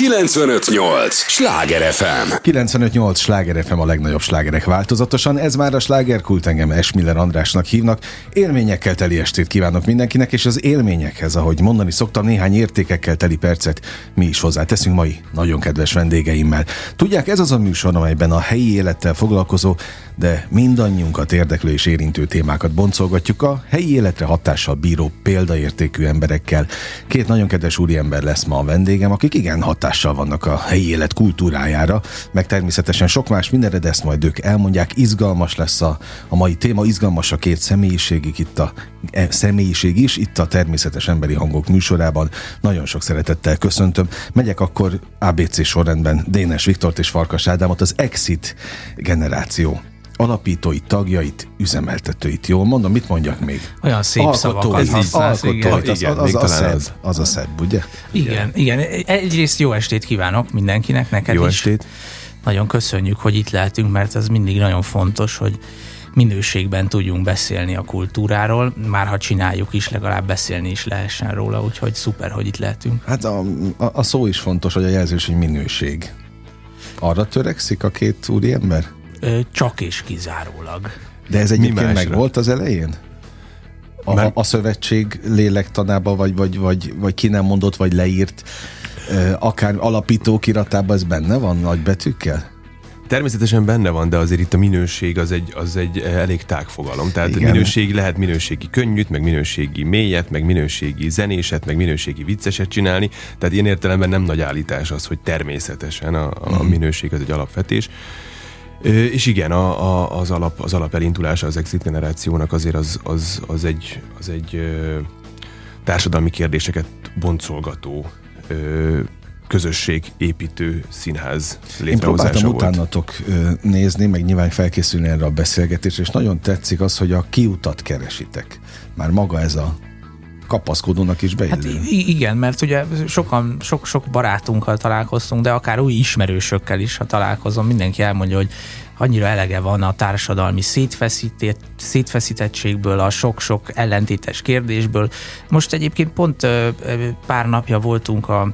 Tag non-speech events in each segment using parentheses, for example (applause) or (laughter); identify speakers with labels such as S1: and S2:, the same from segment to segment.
S1: 958! Sláger FM!
S2: 958! Sláger FM a legnagyobb slágerek változatosan. Ez már a slágerkult, engem Esmiller Andrásnak hívnak. Élményekkel teli estét kívánok mindenkinek, és az élményekhez, ahogy mondani szoktam, néhány értékekkel teli percet mi is hozzáteszünk mai nagyon kedves vendégeimmel. Tudják, ez az a műsor, amelyben a helyi élettel foglalkozó, de mindannyiunkat érdeklő és érintő témákat boncolgatjuk a helyi életre hatással bíró példaértékű emberekkel. Két nagyon kedves úriember lesz ma a vendégem, akik igen hatással vannak a helyi élet kultúrájára, meg természetesen sok más mindenre, de ezt majd ők elmondják. Izgalmas lesz a, a mai téma, izgalmas a két személyiségig itt a e, személyiség is, itt a természetes emberi hangok műsorában. Nagyon sok szeretettel köszöntöm. Megyek akkor ABC sorrendben Dénes Viktort és Farkas Ádámot, az Exit generáció alapítóit, tagjait, üzemeltetőit. Jól mondom, mit mondjak még?
S3: Olyan szép Alkotói, szavakat használsz,
S2: igen. Az, az, az, a szebb, az a szebb, ugye?
S3: Igen, igen. Egyrészt jó estét kívánok mindenkinek, neked
S2: jó
S3: is.
S2: estét.
S3: Nagyon köszönjük, hogy itt lehetünk, mert ez mindig nagyon fontos, hogy minőségben tudjunk beszélni a kultúráról, már ha csináljuk is, legalább beszélni is lehessen róla, úgyhogy szuper, hogy itt lehetünk.
S2: Hát a, a, a szó is fontos, hogy a jelzős, hogy minőség. Arra törekszik a két úriember?
S3: Csak és kizárólag.
S2: De ez egyébként meg volt az elején? A, Mert... a szövetség lélektanába, vagy, vagy, vagy, vagy ki nem mondott, vagy leírt, akár alapító kiratában ez benne van nagy betűkkel?
S4: Természetesen benne van, de azért itt a minőség az egy, az egy elég tág fogalom. Tehát Igen. minőség lehet minőségi könnyűt, meg minőségi mélyet, meg minőségi zenéset, meg minőségi vicceset csinálni. Tehát ilyen értelemben nem nagy állítás az, hogy természetesen a, a mhm. minőség az egy alapvetés. És igen, a, a, az, alap, az alap elindulása az exit generációnak azért az, az, az egy, az egy társadalmi kérdéseket boncolgató közösségépítő színház létrehozása Én
S2: próbáltam
S4: volt.
S2: utánatok nézni, meg nyilván felkészülni erre a beszélgetésre, és nagyon tetszik az, hogy a kiutat keresitek. Már maga ez a kapaszkodónak is beillő. Hát
S3: igen, mert ugye sokan, sok-sok barátunkkal találkoztunk, de akár új ismerősökkel is, ha találkozom, mindenki elmondja, hogy annyira elege van a társadalmi szétfeszítettségből, a sok-sok ellentétes kérdésből. Most egyébként pont pár napja voltunk a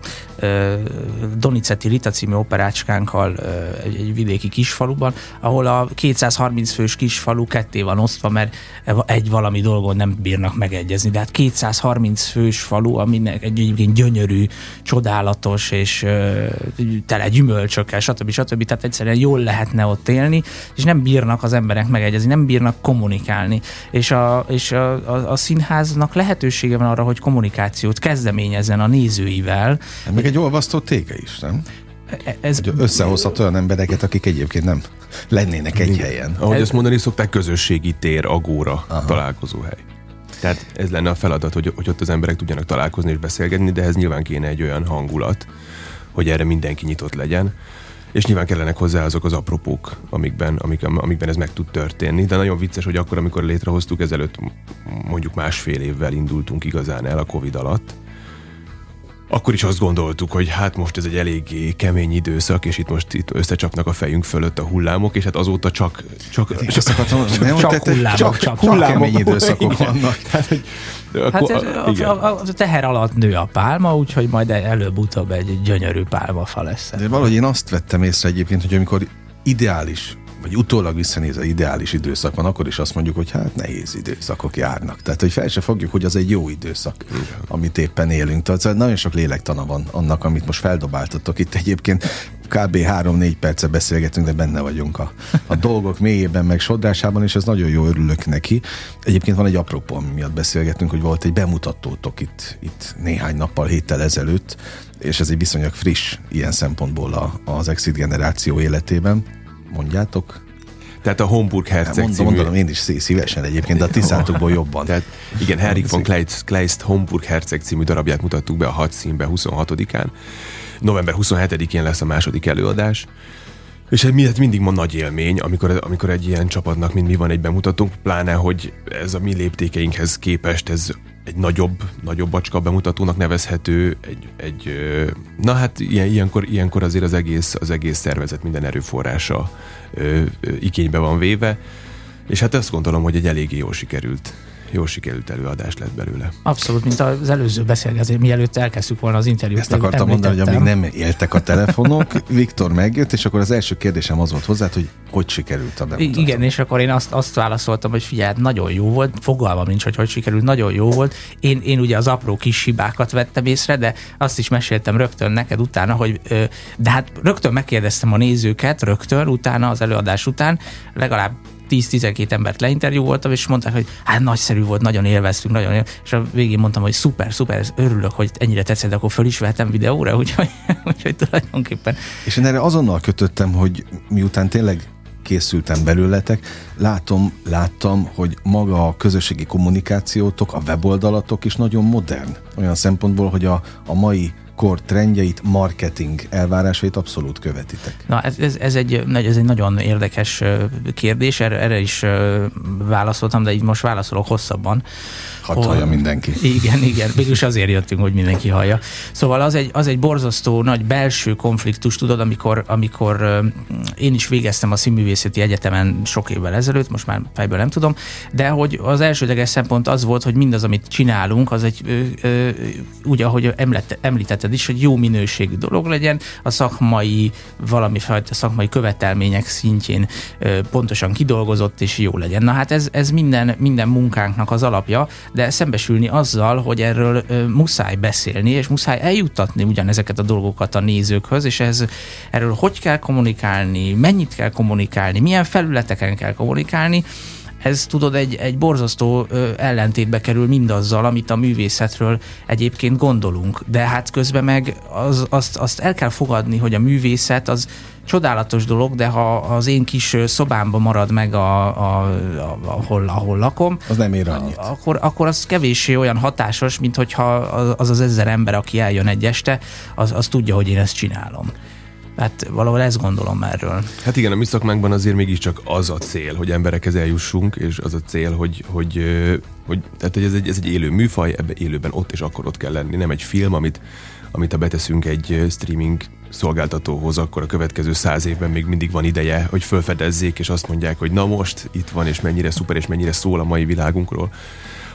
S3: Donizetti Rita című operácskánkkal egy, vidéki kisfaluban, ahol a 230 fős kisfalu ketté van osztva, mert egy valami dolgon nem bírnak megegyezni. De hát 230 fős falu, aminek egy egyébként gyönyörű, csodálatos és tele gyümölcsökkel, stb. stb. Tehát egyszerűen jól lehetne ott élni, beszélni, és nem bírnak az emberek megegyezni, nem bírnak kommunikálni. És a, és a, a, a színháznak lehetősége van arra, hogy kommunikációt kezdeményezzen a nézőivel.
S2: Hát meg egy olvasztó tége is, nem? E, ez, hogy összehozhat olyan embereket, akik egyébként nem lennének egy helyen.
S4: Ahogy ez, azt mondani szokták, közösségi tér, agóra, Aha. találkozóhely. Tehát ez lenne a feladat, hogy, hogy ott az emberek tudjanak találkozni és beszélgetni, de ez nyilván kéne egy olyan hangulat, hogy erre mindenki nyitott legyen és nyilván kellenek hozzá azok az apropók, amikben, amik, amikben ez meg tud történni, de nagyon vicces, hogy akkor, amikor létrehoztuk, ezelőtt mondjuk másfél évvel indultunk igazán el a Covid alatt, akkor is azt gondoltuk, hogy hát most ez egy eléggé kemény időszak, és itt most itt összecsapnak a fejünk fölött a hullámok, és hát azóta csak csak,
S3: csak, csak, csak, csak, csak hullámok, csak, csak hullámok,
S2: kemény időszakok vannak. Hát, hogy,
S3: hát ez, a, a, a, teher alatt nő a pálma, úgyhogy majd előbb-utóbb egy gyönyörű pálmafa lesz.
S2: De valahogy én azt vettem észre egyébként, hogy amikor ideális vagy utólag visszanéz, ideális időszak van, akkor is azt mondjuk, hogy hát nehéz időszakok járnak. Tehát, hogy fel se fogjuk, hogy az egy jó időszak, Igen. amit éppen élünk. Tehát nagyon sok lélektana van annak, amit most feldobáltatok itt egyébként. Kb. 3-4 perce beszélgetünk, de benne vagyunk a, a dolgok mélyében, meg sodrásában, és ez nagyon jó, örülök neki. Egyébként van egy apropó, miatt beszélgetünk, hogy volt egy bemutatótok itt, itt néhány nappal, héttel ezelőtt, és ez egy viszonylag friss ilyen szempontból a, az Exit generáció életében mondjátok.
S4: Tehát a Homburg Herceg mondom, című...
S2: Mondom, én is szívesen egyébként, de a tisztátokból (laughs) jobban.
S4: Tehát igen, Henrik von Kleist, Kleist Homburg Herceg című darabját mutattuk be a hat színbe 26-án. November 27-én lesz a második előadás. És ez miért mindig ma nagy élmény, amikor, amikor egy ilyen csapatnak mind mi van egy bemutatónk, pláne, hogy ez a mi léptékeinkhez képest ez egy nagyobb, nagyobb bacska bemutatónak nevezhető, egy, egy na hát ilyen, ilyenkor, ilyenkor azért az egész, az egész szervezet minden erőforrása ö, ö, igénybe van véve, és hát azt gondolom, hogy egy eléggé jól sikerült jól sikerült előadás lett belőle.
S3: Abszolút, mint az előző beszélgetés, mielőtt elkezdtük volna az interjút.
S2: Ezt akartam mondani, hogy amíg nem éltek a telefonok, (laughs) Viktor megjött, és akkor az első kérdésem az volt hozzá, hogy hogy sikerült a bemutató.
S3: Igen, és akkor én azt, azt válaszoltam, hogy figyelj, hát nagyon jó volt, fogalmam nincs, hogy hogy sikerült, nagyon jó volt. Én, én ugye az apró kis hibákat vettem észre, de azt is meséltem rögtön neked utána, hogy de hát rögtön megkérdeztem a nézőket, rögtön utána, az előadás után, legalább 10-12 embert leinterjúvoltam, és mondták, hogy hát nagyszerű volt, nagyon élveztünk, nagyon élveztünk. és a végén mondtam, hogy szuper, szuper, örülök, hogy ennyire tetszett, akkor föl is vettem videóra, (laughs) úgyhogy, úgyhogy tulajdonképpen.
S2: És én erre azonnal kötöttem, hogy miután tényleg készültem belőletek, látom, láttam, hogy maga a közösségi kommunikációtok, a weboldalatok is nagyon modern. Olyan szempontból, hogy a, a mai kor trendjeit, marketing elvárásait abszolút követitek.
S3: Na, ez, ez, egy, ez egy nagyon érdekes kérdés, erre, erre is válaszoltam, de így most válaszolok hosszabban.
S2: Hadd hallja mindenki.
S3: Igen, igen, mégis azért jöttünk, hogy mindenki hallja. Szóval az egy, az egy borzasztó nagy belső konfliktus, tudod, amikor, amikor én is végeztem a Színművészeti Egyetemen sok évvel ezelőtt, most már fejből nem tudom, de hogy az elsődleges szempont az volt, hogy mindaz, amit csinálunk, az egy úgy, ahogy említetted is, hogy jó minőségű dolog legyen, a szakmai, valami fajta szakmai követelmények szintjén pontosan kidolgozott és jó legyen. Na hát ez, ez minden, minden munkánknak az alapja, de szembesülni azzal, hogy erről muszáj beszélni, és muszáj eljuttatni ugyanezeket a dolgokat a nézőkhöz, és ez, erről hogy kell kommunikálni, mennyit kell kommunikálni, milyen felületeken kell kommunikálni, ez tudod, egy, egy borzasztó ö, ellentétbe kerül mindazzal, amit a művészetről egyébként gondolunk. De hát közben meg az, azt, azt el kell fogadni, hogy a művészet az csodálatos dolog, de ha az én kis szobámba marad meg, a, a, a, ahol, ahol lakom,
S2: az nem ér annyit.
S3: Akkor, akkor az kevéssé olyan hatásos, mint hogyha az az ezer ember, aki eljön egy este, az, az tudja, hogy én ezt csinálom. Hát valahol ezt gondolom erről.
S4: Hát igen, a mi szakmánkban azért mégiscsak az a cél, hogy emberekhez eljussunk, és az a cél, hogy, hogy, hogy, tehát, hogy ez, egy, ez egy élő műfaj, ebbe élőben ott és akkor ott kell lenni. Nem egy film, amit, amit ha beteszünk egy streaming szolgáltatóhoz, akkor a következő száz évben még mindig van ideje, hogy felfedezzék, és azt mondják, hogy na most itt van, és mennyire szuper, és mennyire szól a mai világunkról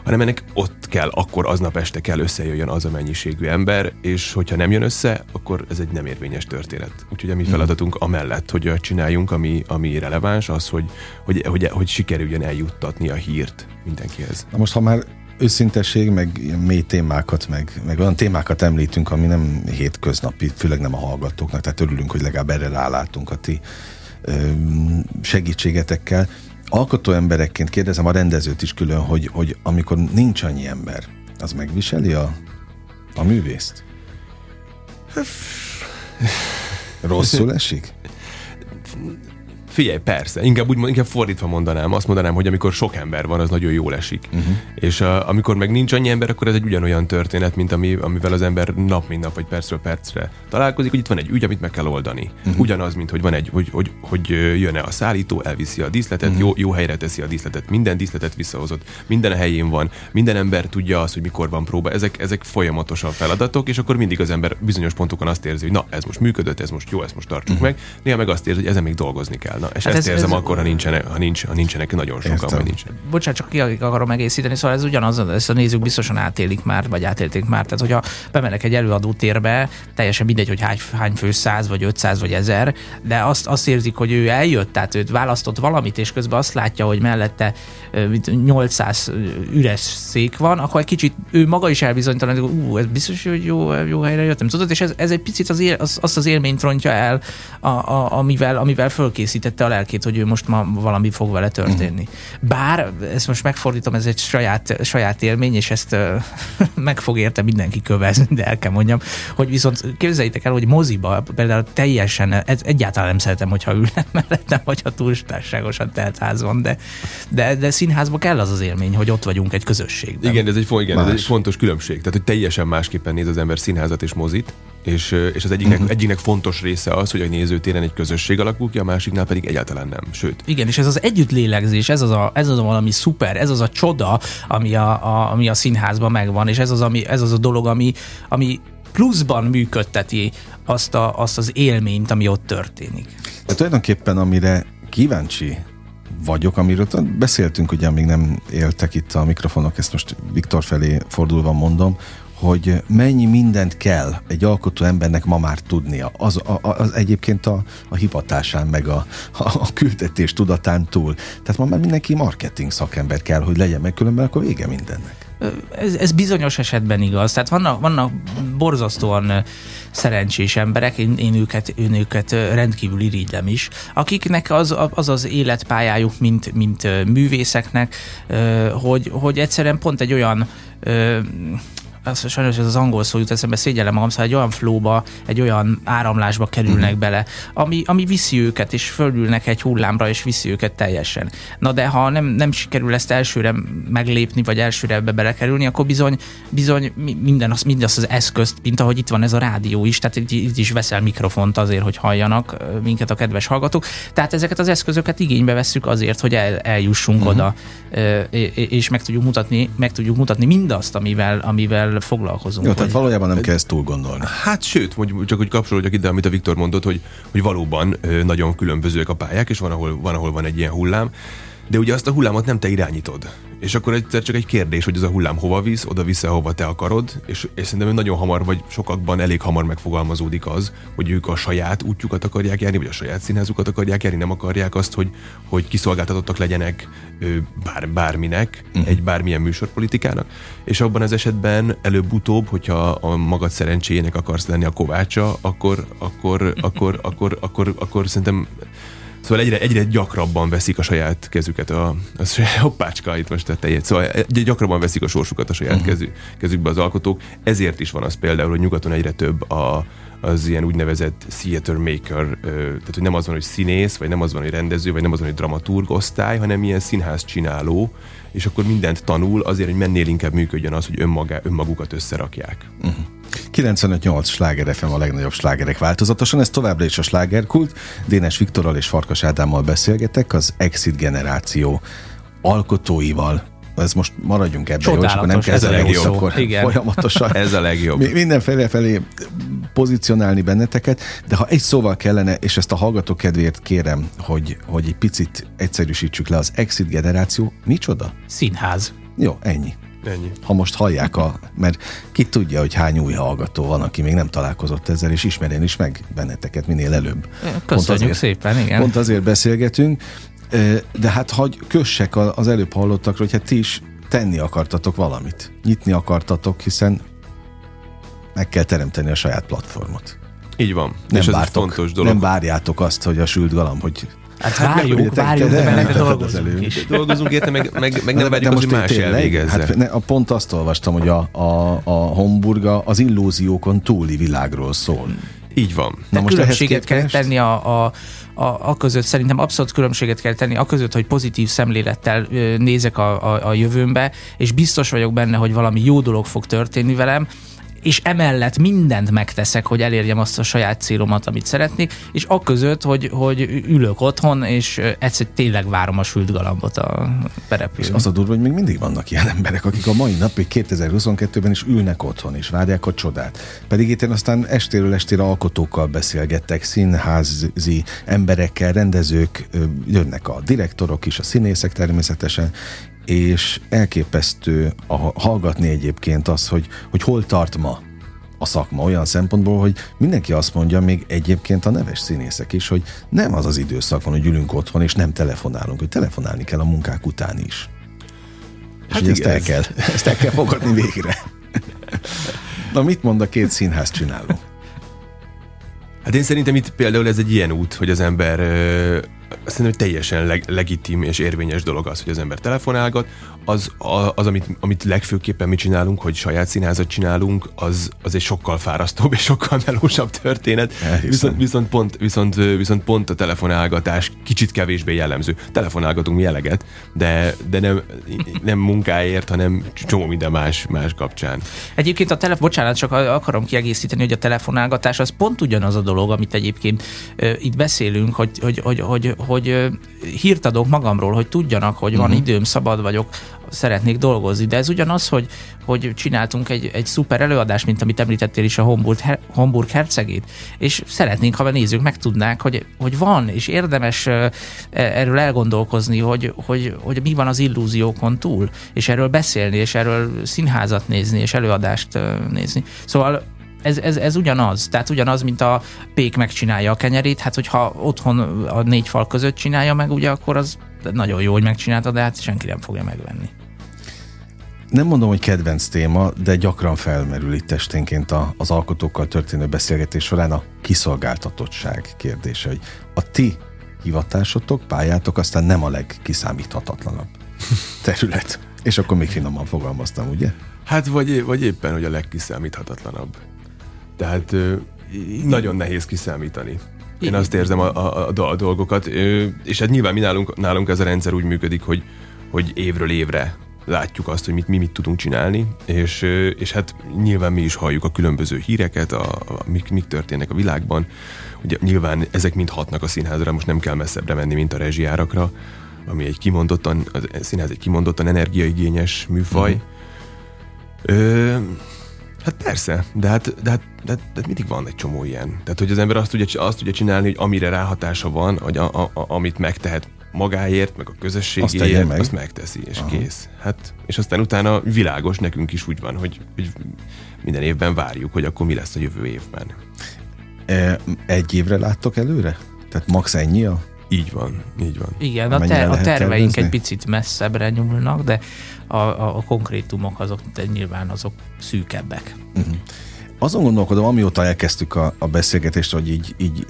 S4: hanem ennek ott kell, akkor aznap este kell összejöjjön az a mennyiségű ember, és hogyha nem jön össze, akkor ez egy nem érvényes történet. Úgyhogy a mi hmm. feladatunk amellett, hogy csináljunk, ami, ami releváns, az, hogy, hogy, hogy, hogy sikerüljön eljuttatni a hírt mindenkihez.
S2: Na most, ha már őszintesség, meg mély témákat, meg, meg olyan témákat említünk, ami nem hétköznapi, főleg nem a hallgatóknak, tehát örülünk, hogy legalább erre rálátunk a ti segítségetekkel. Alkotó emberekként kérdezem a rendezőt is külön, hogy, hogy amikor nincs annyi ember, az megviseli a, a művészt? Rosszul esik? (laughs)
S4: Figyelj, persze, inkább úgy inkább fordítva mondanám. Azt mondanám, hogy amikor sok ember van, az nagyon jól esik. Uh-huh. És a, amikor meg nincs annyi ember, akkor ez egy ugyanolyan történet, mint ami, amivel az ember nap mint nap, vagy percről percre találkozik, hogy itt van egy ügy, amit meg kell oldani. Uh-huh. Ugyanaz, mint hogy van egy, hogy, hogy, hogy jön-e a szállító, elviszi a díszletet, uh-huh. jó, jó helyre teszi a díszletet, minden díszletet visszahozott, minden a helyén van, minden ember tudja azt, hogy mikor van próba. Ezek, ezek folyamatosan feladatok, és akkor mindig az ember bizonyos pontokon azt érzi, hogy na, ez most működött, ez most jó, ezt most tartsuk uh-huh. meg. Néha meg azt érzi, hogy ezen még dolgozni kell. Na, és hát ezt ez, érzem ez, akkor, ha nincsenek, ha, nincs, ha nincsenek nagyon sokan, vagy nincsenek.
S3: Bocsánat, csak ki akarom egészíteni, szóval ez ugyanaz, ezt a nézők biztosan átélik már, vagy átélték már. Tehát, hogyha bemenek egy előadótérbe, teljesen mindegy, hogy hány, hány fő, 100 vagy 500 vagy 1000, de azt, azt érzik, hogy ő eljött, tehát őt választott valamit, és közben azt látja, hogy mellette 800 üres szék van, akkor egy kicsit ő maga is elbizonytalan, hogy ú, ez biztos, hogy jó, jó helyre jöttem. Tudod, és ez, ez egy picit az, él, az, azt az élményt rontja el, a, a, amivel, amivel fölkészítette a lelkét, hogy ő most ma valami fog vele történni. Bár, ezt most megfordítom, ez egy saját, saját élmény, és ezt (laughs) meg fog érte mindenki kövezni, de el kell mondjam, hogy viszont képzeljétek el, hogy moziba például teljesen, ez, egyáltalán nem szeretem, hogyha ülnek (laughs) mellettem, vagy ha túlstáságosan telt ház van, de, de, de színházba kell az az élmény, hogy ott vagyunk egy közösségben.
S4: Igen, ez egy, igen, ez egy fontos különbség. Tehát, hogy teljesen másképpen néz az ember színházat és mozit, és, és az egyiknek, uh-huh. egyiknek fontos része az, hogy a nézőtéren egy közösség alakul ki, a másiknál pedig egyáltalán nem. Sőt.
S3: Igen, és ez az együttlélegzés, ez az a, ez az a valami szuper, ez az a csoda, ami a, a, ami a színházban megvan, és ez az, ami, ez az a dolog, ami, ami pluszban működteti azt, a, azt az élményt, ami ott történik.
S2: De tulajdonképpen amire kíváncsi vagyok, amiről beszéltünk, ugye még nem éltek itt a mikrofonok, ezt most Viktor felé fordulva mondom, hogy mennyi mindent kell egy alkotó embernek ma már tudnia. Az, a, az egyébként a, a hivatásán, meg a, a, a küldetés tudatán túl. Tehát ma már mindenki marketing szakember kell, hogy legyen, meg különben akkor vége mindennek.
S3: Ez, ez bizonyos esetben igaz. Tehát vannak, vannak borzasztóan szerencsés emberek, én, én, őket, én őket rendkívül irigylem is, akiknek az az, az életpályájuk, mint, mint művészeknek, hogy, hogy egyszerűen pont egy olyan az, sajnos ez az angol szó jut eszembe, szégyellem magam, szóval egy olyan flóba, egy olyan áramlásba kerülnek mm-hmm. bele, ami, ami viszi őket, és fölülnek egy hullámra, és viszi őket teljesen. Na de ha nem, nem sikerül ezt elsőre meglépni, vagy elsőre ebbe belekerülni, akkor bizony, bizony minden az, mindazt az eszközt, mint ahogy itt van ez a rádió is, tehát itt, itt is veszel mikrofont azért, hogy halljanak minket a kedves hallgatók. Tehát ezeket az eszközöket igénybe vesszük azért, hogy el, eljussunk mm-hmm. oda, és meg tudjuk mutatni, meg tudjuk mutatni mindazt, amivel, amivel foglalkozunk.
S2: Jó, tehát valójában nem kell ezt túl gondolni.
S4: Hát sőt, hogy csak hogy kapcsolódjak ide, amit a Viktor mondott, hogy, hogy valóban nagyon különbözőek a pályák, és van ahol, van, ahol van egy ilyen hullám, de ugye azt a hullámot nem te irányítod. És akkor egyszer csak egy kérdés, hogy ez a hullám hova visz, oda vissza, hova te akarod, és, és szerintem nagyon hamar, vagy sokakban elég hamar megfogalmazódik az, hogy ők a saját útjukat akarják járni, vagy a saját színházukat akarják járni, nem akarják azt, hogy, hogy kiszolgáltatottak legyenek bár, bárminek, uh-huh. egy bármilyen műsorpolitikának. És abban az esetben előbb-utóbb, hogyha a magad szerencséjének akarsz lenni a kovácsa, akkor, akkor, akkor, (laughs) akkor, akkor, akkor, akkor szerintem Szóval egyre, egyre gyakrabban veszik a saját kezüket, a, a (laughs) hoppácska itt most tette ilyet. Szóval egyre gyakrabban veszik a sorsukat a saját uh-huh. kezű, kezükbe az alkotók. Ezért is van az például, hogy nyugaton egyre több a, az ilyen úgynevezett theater maker, tehát hogy nem az van, hogy színész, vagy nem az van, hogy rendező, vagy nem az van, hogy dramaturg osztály, hanem ilyen színház csináló, és akkor mindent tanul azért, hogy mennél inkább működjön az, hogy önmagá, önmagukat összerakják. Uh-huh.
S2: 95-8 sláger FM a legnagyobb slágerek változatosan, ez továbbra is a slágerkult. Dénes Viktorral és Farkas Ádámmal beszélgetek, az Exit generáció alkotóival, ez most maradjunk ebben, jó, és akkor nem kell ez a legjobb. Akkor Igen. folyamatosan (laughs)
S4: ez a legjobb.
S2: mindenféle felé pozícionálni benneteket, de ha egy szóval kellene, és ezt a hallgató kedvéért kérem, hogy, hogy egy picit egyszerűsítsük le, az Exit generáció micsoda?
S3: Színház.
S2: Jó, ennyi.
S4: Ennyi.
S2: Ha most hallják a, mert ki tudja, hogy hány új hallgató van, aki még nem találkozott ezzel, és ismerjen is meg benneteket minél előbb.
S3: Köszönjük pont azért, szépen, igen.
S2: Pont azért beszélgetünk, de hát hagy kössek az előbb hallottakra, hogy hát ti is tenni akartatok valamit. Nyitni akartatok, hiszen meg kell teremteni a saját platformot.
S4: Így van.
S2: Nem, és vártok, ez fontos dolog. nem várjátok azt, hogy a sült galamb, hogy
S3: Hát várjuk, várjuk, de benne dolgozunk is.
S4: Dolgozunk érte, meg, meg, meg nem várjuk, hogy más elvégezze. Hát
S2: ne, a pont azt olvastam, hogy a, a, a Homburga az illúziókon túli világról szól.
S4: Így van.
S3: De Na most különbséget kell tenni a, a, a, a között, szerintem abszolút különbséget kell tenni a között, hogy pozitív szemlélettel nézek a, a, a jövőmbe, és biztos vagyok benne, hogy valami jó dolog fog történni velem, és emellett mindent megteszek, hogy elérjem azt a saját célomat, amit szeretnék, és között, hogy, hogy ülök otthon, és egyszer tényleg várom a sült galambot a perepülőn.
S2: És az a durva, hogy még mindig vannak ilyen emberek, akik a mai napig 2022-ben is ülnek otthon, és várják a csodát. Pedig itt én aztán estéről estére alkotókkal beszélgettek, színházi emberekkel, rendezők, jönnek a direktorok is, a színészek természetesen, és elképesztő a, hallgatni egyébként az, hogy, hogy hol tart ma a szakma olyan szempontból, hogy mindenki azt mondja, még egyébként a neves színészek is, hogy nem az az időszak van, hogy ülünk otthon, és nem telefonálunk, hogy telefonálni kell a munkák után is. Hát és ezt el, kell, ezt el kell fogadni végre. Na mit mond a két színház csináló?
S4: Hát én szerintem itt például ez egy ilyen út, hogy az ember szerintem teljesen leg, legitim és érvényes dolog az, hogy az ember telefonálgat. Az, az amit, amit legfőképpen mi csinálunk, hogy saját színházat csinálunk, az, az egy sokkal fárasztóbb és sokkal melósabb történet. Viszont, viszont, pont, viszont, viszont pont a telefonálgatás kicsit kevésbé jellemző. Telefonálgatunk mi eleget, de, de nem, nem munkáért, hanem csomó minden más, más kapcsán.
S3: Egyébként a telefon, bocsánat, csak akarom kiegészíteni, hogy a telefonálgatás az pont ugyanaz a dolog, amit egyébként uh, itt beszélünk, hogy, hogy, hogy, hogy, hogy hírt adok magamról, hogy tudjanak, hogy van uh-huh. időm, szabad vagyok, szeretnék dolgozni. De ez ugyanaz, hogy, hogy csináltunk egy, egy szuper előadást, mint amit említettél is a Homburg, Homburg hercegét, és szeretnénk, ha a nézők megtudnák, hogy, hogy van, és érdemes e, erről elgondolkozni, hogy, hogy, hogy mi van az illúziókon túl, és erről beszélni, és erről színházat nézni, és előadást nézni. Szóval ez, ez, ez ugyanaz. Tehát ugyanaz, mint a pék megcsinálja a kenyerét. Hát, hogyha otthon a négy fal között csinálja meg, ugye, akkor az nagyon jó, hogy megcsinálta, de hát senki nem fogja megvenni.
S2: Nem mondom, hogy kedvenc téma, de gyakran felmerül itt esténként az alkotókkal történő beszélgetés során a kiszolgáltatottság kérdése, hogy a ti hivatásotok, pályátok aztán nem a legkiszámíthatatlanabb (laughs) terület. És akkor még finoman fogalmaztam, ugye?
S4: Hát vagy, vagy éppen, hogy a legkiszámíthatatlanabb. Tehát nagyon nehéz kiszámítani. Én azt érzem a, a, a, a dolgokat, és hát nyilván mi nálunk, nálunk ez a rendszer úgy működik, hogy, hogy évről évre látjuk azt, hogy mit, mi mit tudunk csinálni, és, és hát nyilván mi is halljuk a különböző híreket, a, a, mik, mik történnek a világban. Ugye nyilván ezek mind hatnak a színházra, most nem kell messzebbre menni, mint a rezsijárakra, ami egy kimondottan, a színház egy kimondottan energiaigényes műfaj. Uh-huh. Ö, Hát persze, de hát, de, hát, de, de mindig van egy csomó ilyen. Tehát, hogy az ember azt tudja, azt tudja csinálni, hogy amire ráhatása van, hogy a, a, a, amit megtehet magáért, meg a közösségéért, azt, meg. azt megteszi, és Aha. kész. Hát, és aztán utána világos, nekünk is úgy van, hogy, hogy minden évben várjuk, hogy akkor mi lesz a jövő évben.
S2: E, egy évre láttok előre? Tehát max ennyi a
S4: így van, így van.
S3: Igen, a, ter- a terveink tervezni? egy picit messzebbre nyúlnak, de a, a, a konkrétumok azok nyilván azok szűkebbek. Uh-huh.
S2: Azon gondolkodom, amióta elkezdtük a, a beszélgetést, hogy így, így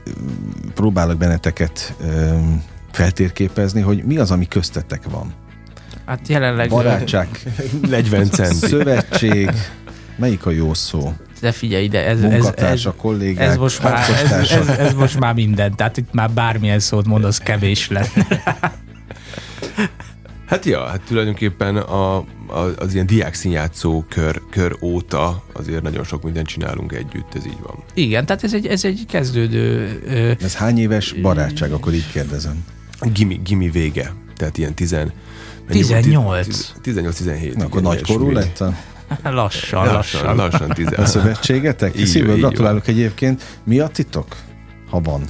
S2: próbálok benneteket um, feltérképezni, hogy mi az, ami köztetek van.
S3: Hát jelenleg...
S2: Barátság. (laughs)
S4: 40 cent.
S2: Szövetség. Melyik a jó szó?
S3: De figyelj ide, ez, ez, ez,
S2: a kollégák,
S3: ez, most már, ez, ez, ez, most már minden, tehát itt már bármilyen szót mondasz, kevés lenne. (laughs)
S4: Hát ja, hát tulajdonképpen a, a, az ilyen diák színjátszó kör, kör óta azért nagyon sok mindent csinálunk együtt, ez így van.
S3: Igen, tehát ez egy, ez egy kezdődő...
S2: Ö, ez hány éves barátság, akkor így kérdezem?
S4: Gimi, gimi vége, tehát ilyen tizen...
S3: 18.
S4: 18-17.
S2: Akkor nagykorú lett a... (laughs)
S3: Lassan, lassan.
S4: Lassan, lassan
S2: A szövetségetek? Szívből gratulálok egyébként. Mi a titok, ha van?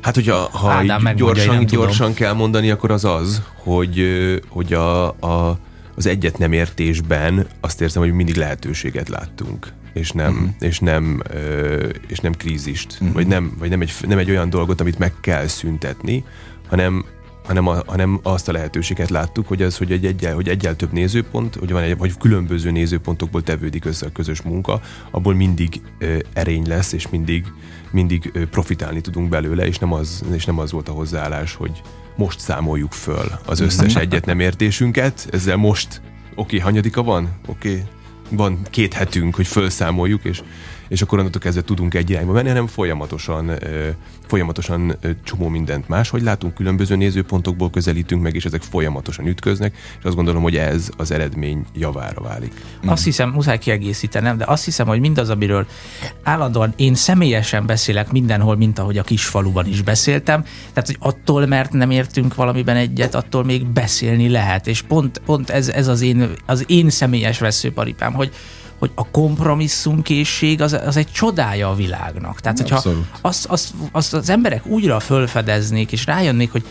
S4: Hát, hogyha ha Ádám gyorsan, gyorsan kell mondani, akkor az az, hogy, hogy a, a, az egyet nem értésben azt érzem, hogy mindig lehetőséget láttunk és nem, uh-huh. és nem, és nem krízist, uh-huh. vagy, nem, vagy nem, egy, nem egy olyan dolgot, amit meg kell szüntetni, hanem, hanem, a, hanem azt a lehetőséget láttuk, hogy az, hogy egy egyel, hogy egyel több nézőpont, hogy van egy, vagy különböző nézőpontokból tevődik össze a közös munka, abból mindig ö, erény lesz, és mindig, mindig ö, profitálni tudunk belőle, és nem, az, és nem az volt a hozzáállás, hogy most számoljuk föl az összes mhm. egyet nem értésünket, ezzel most, oké, okay, hanyadika van? Oké, okay, van két hetünk, hogy felszámoljuk, és és akkor onnantól kezdve tudunk egy irányba menni, hanem folyamatosan, folyamatosan csomó mindent máshogy látunk, különböző nézőpontokból közelítünk meg, és ezek folyamatosan ütköznek, és azt gondolom, hogy ez az eredmény javára válik.
S3: Azt hiszem, muszáj kiegészítenem, de azt hiszem, hogy mindaz, amiről állandóan én személyesen beszélek mindenhol, mint ahogy a kisfaluban is beszéltem, tehát, hogy attól, mert nem értünk valamiben egyet, attól még beszélni lehet, és pont, pont ez, ez az, én, az én személyes veszőparipám, hogy hogy a kompromisszumkészség az, az egy csodája a világnak. Tehát, hogyha azt, azt, azt az emberek újra fölfedeznék, és rájönnék, hogy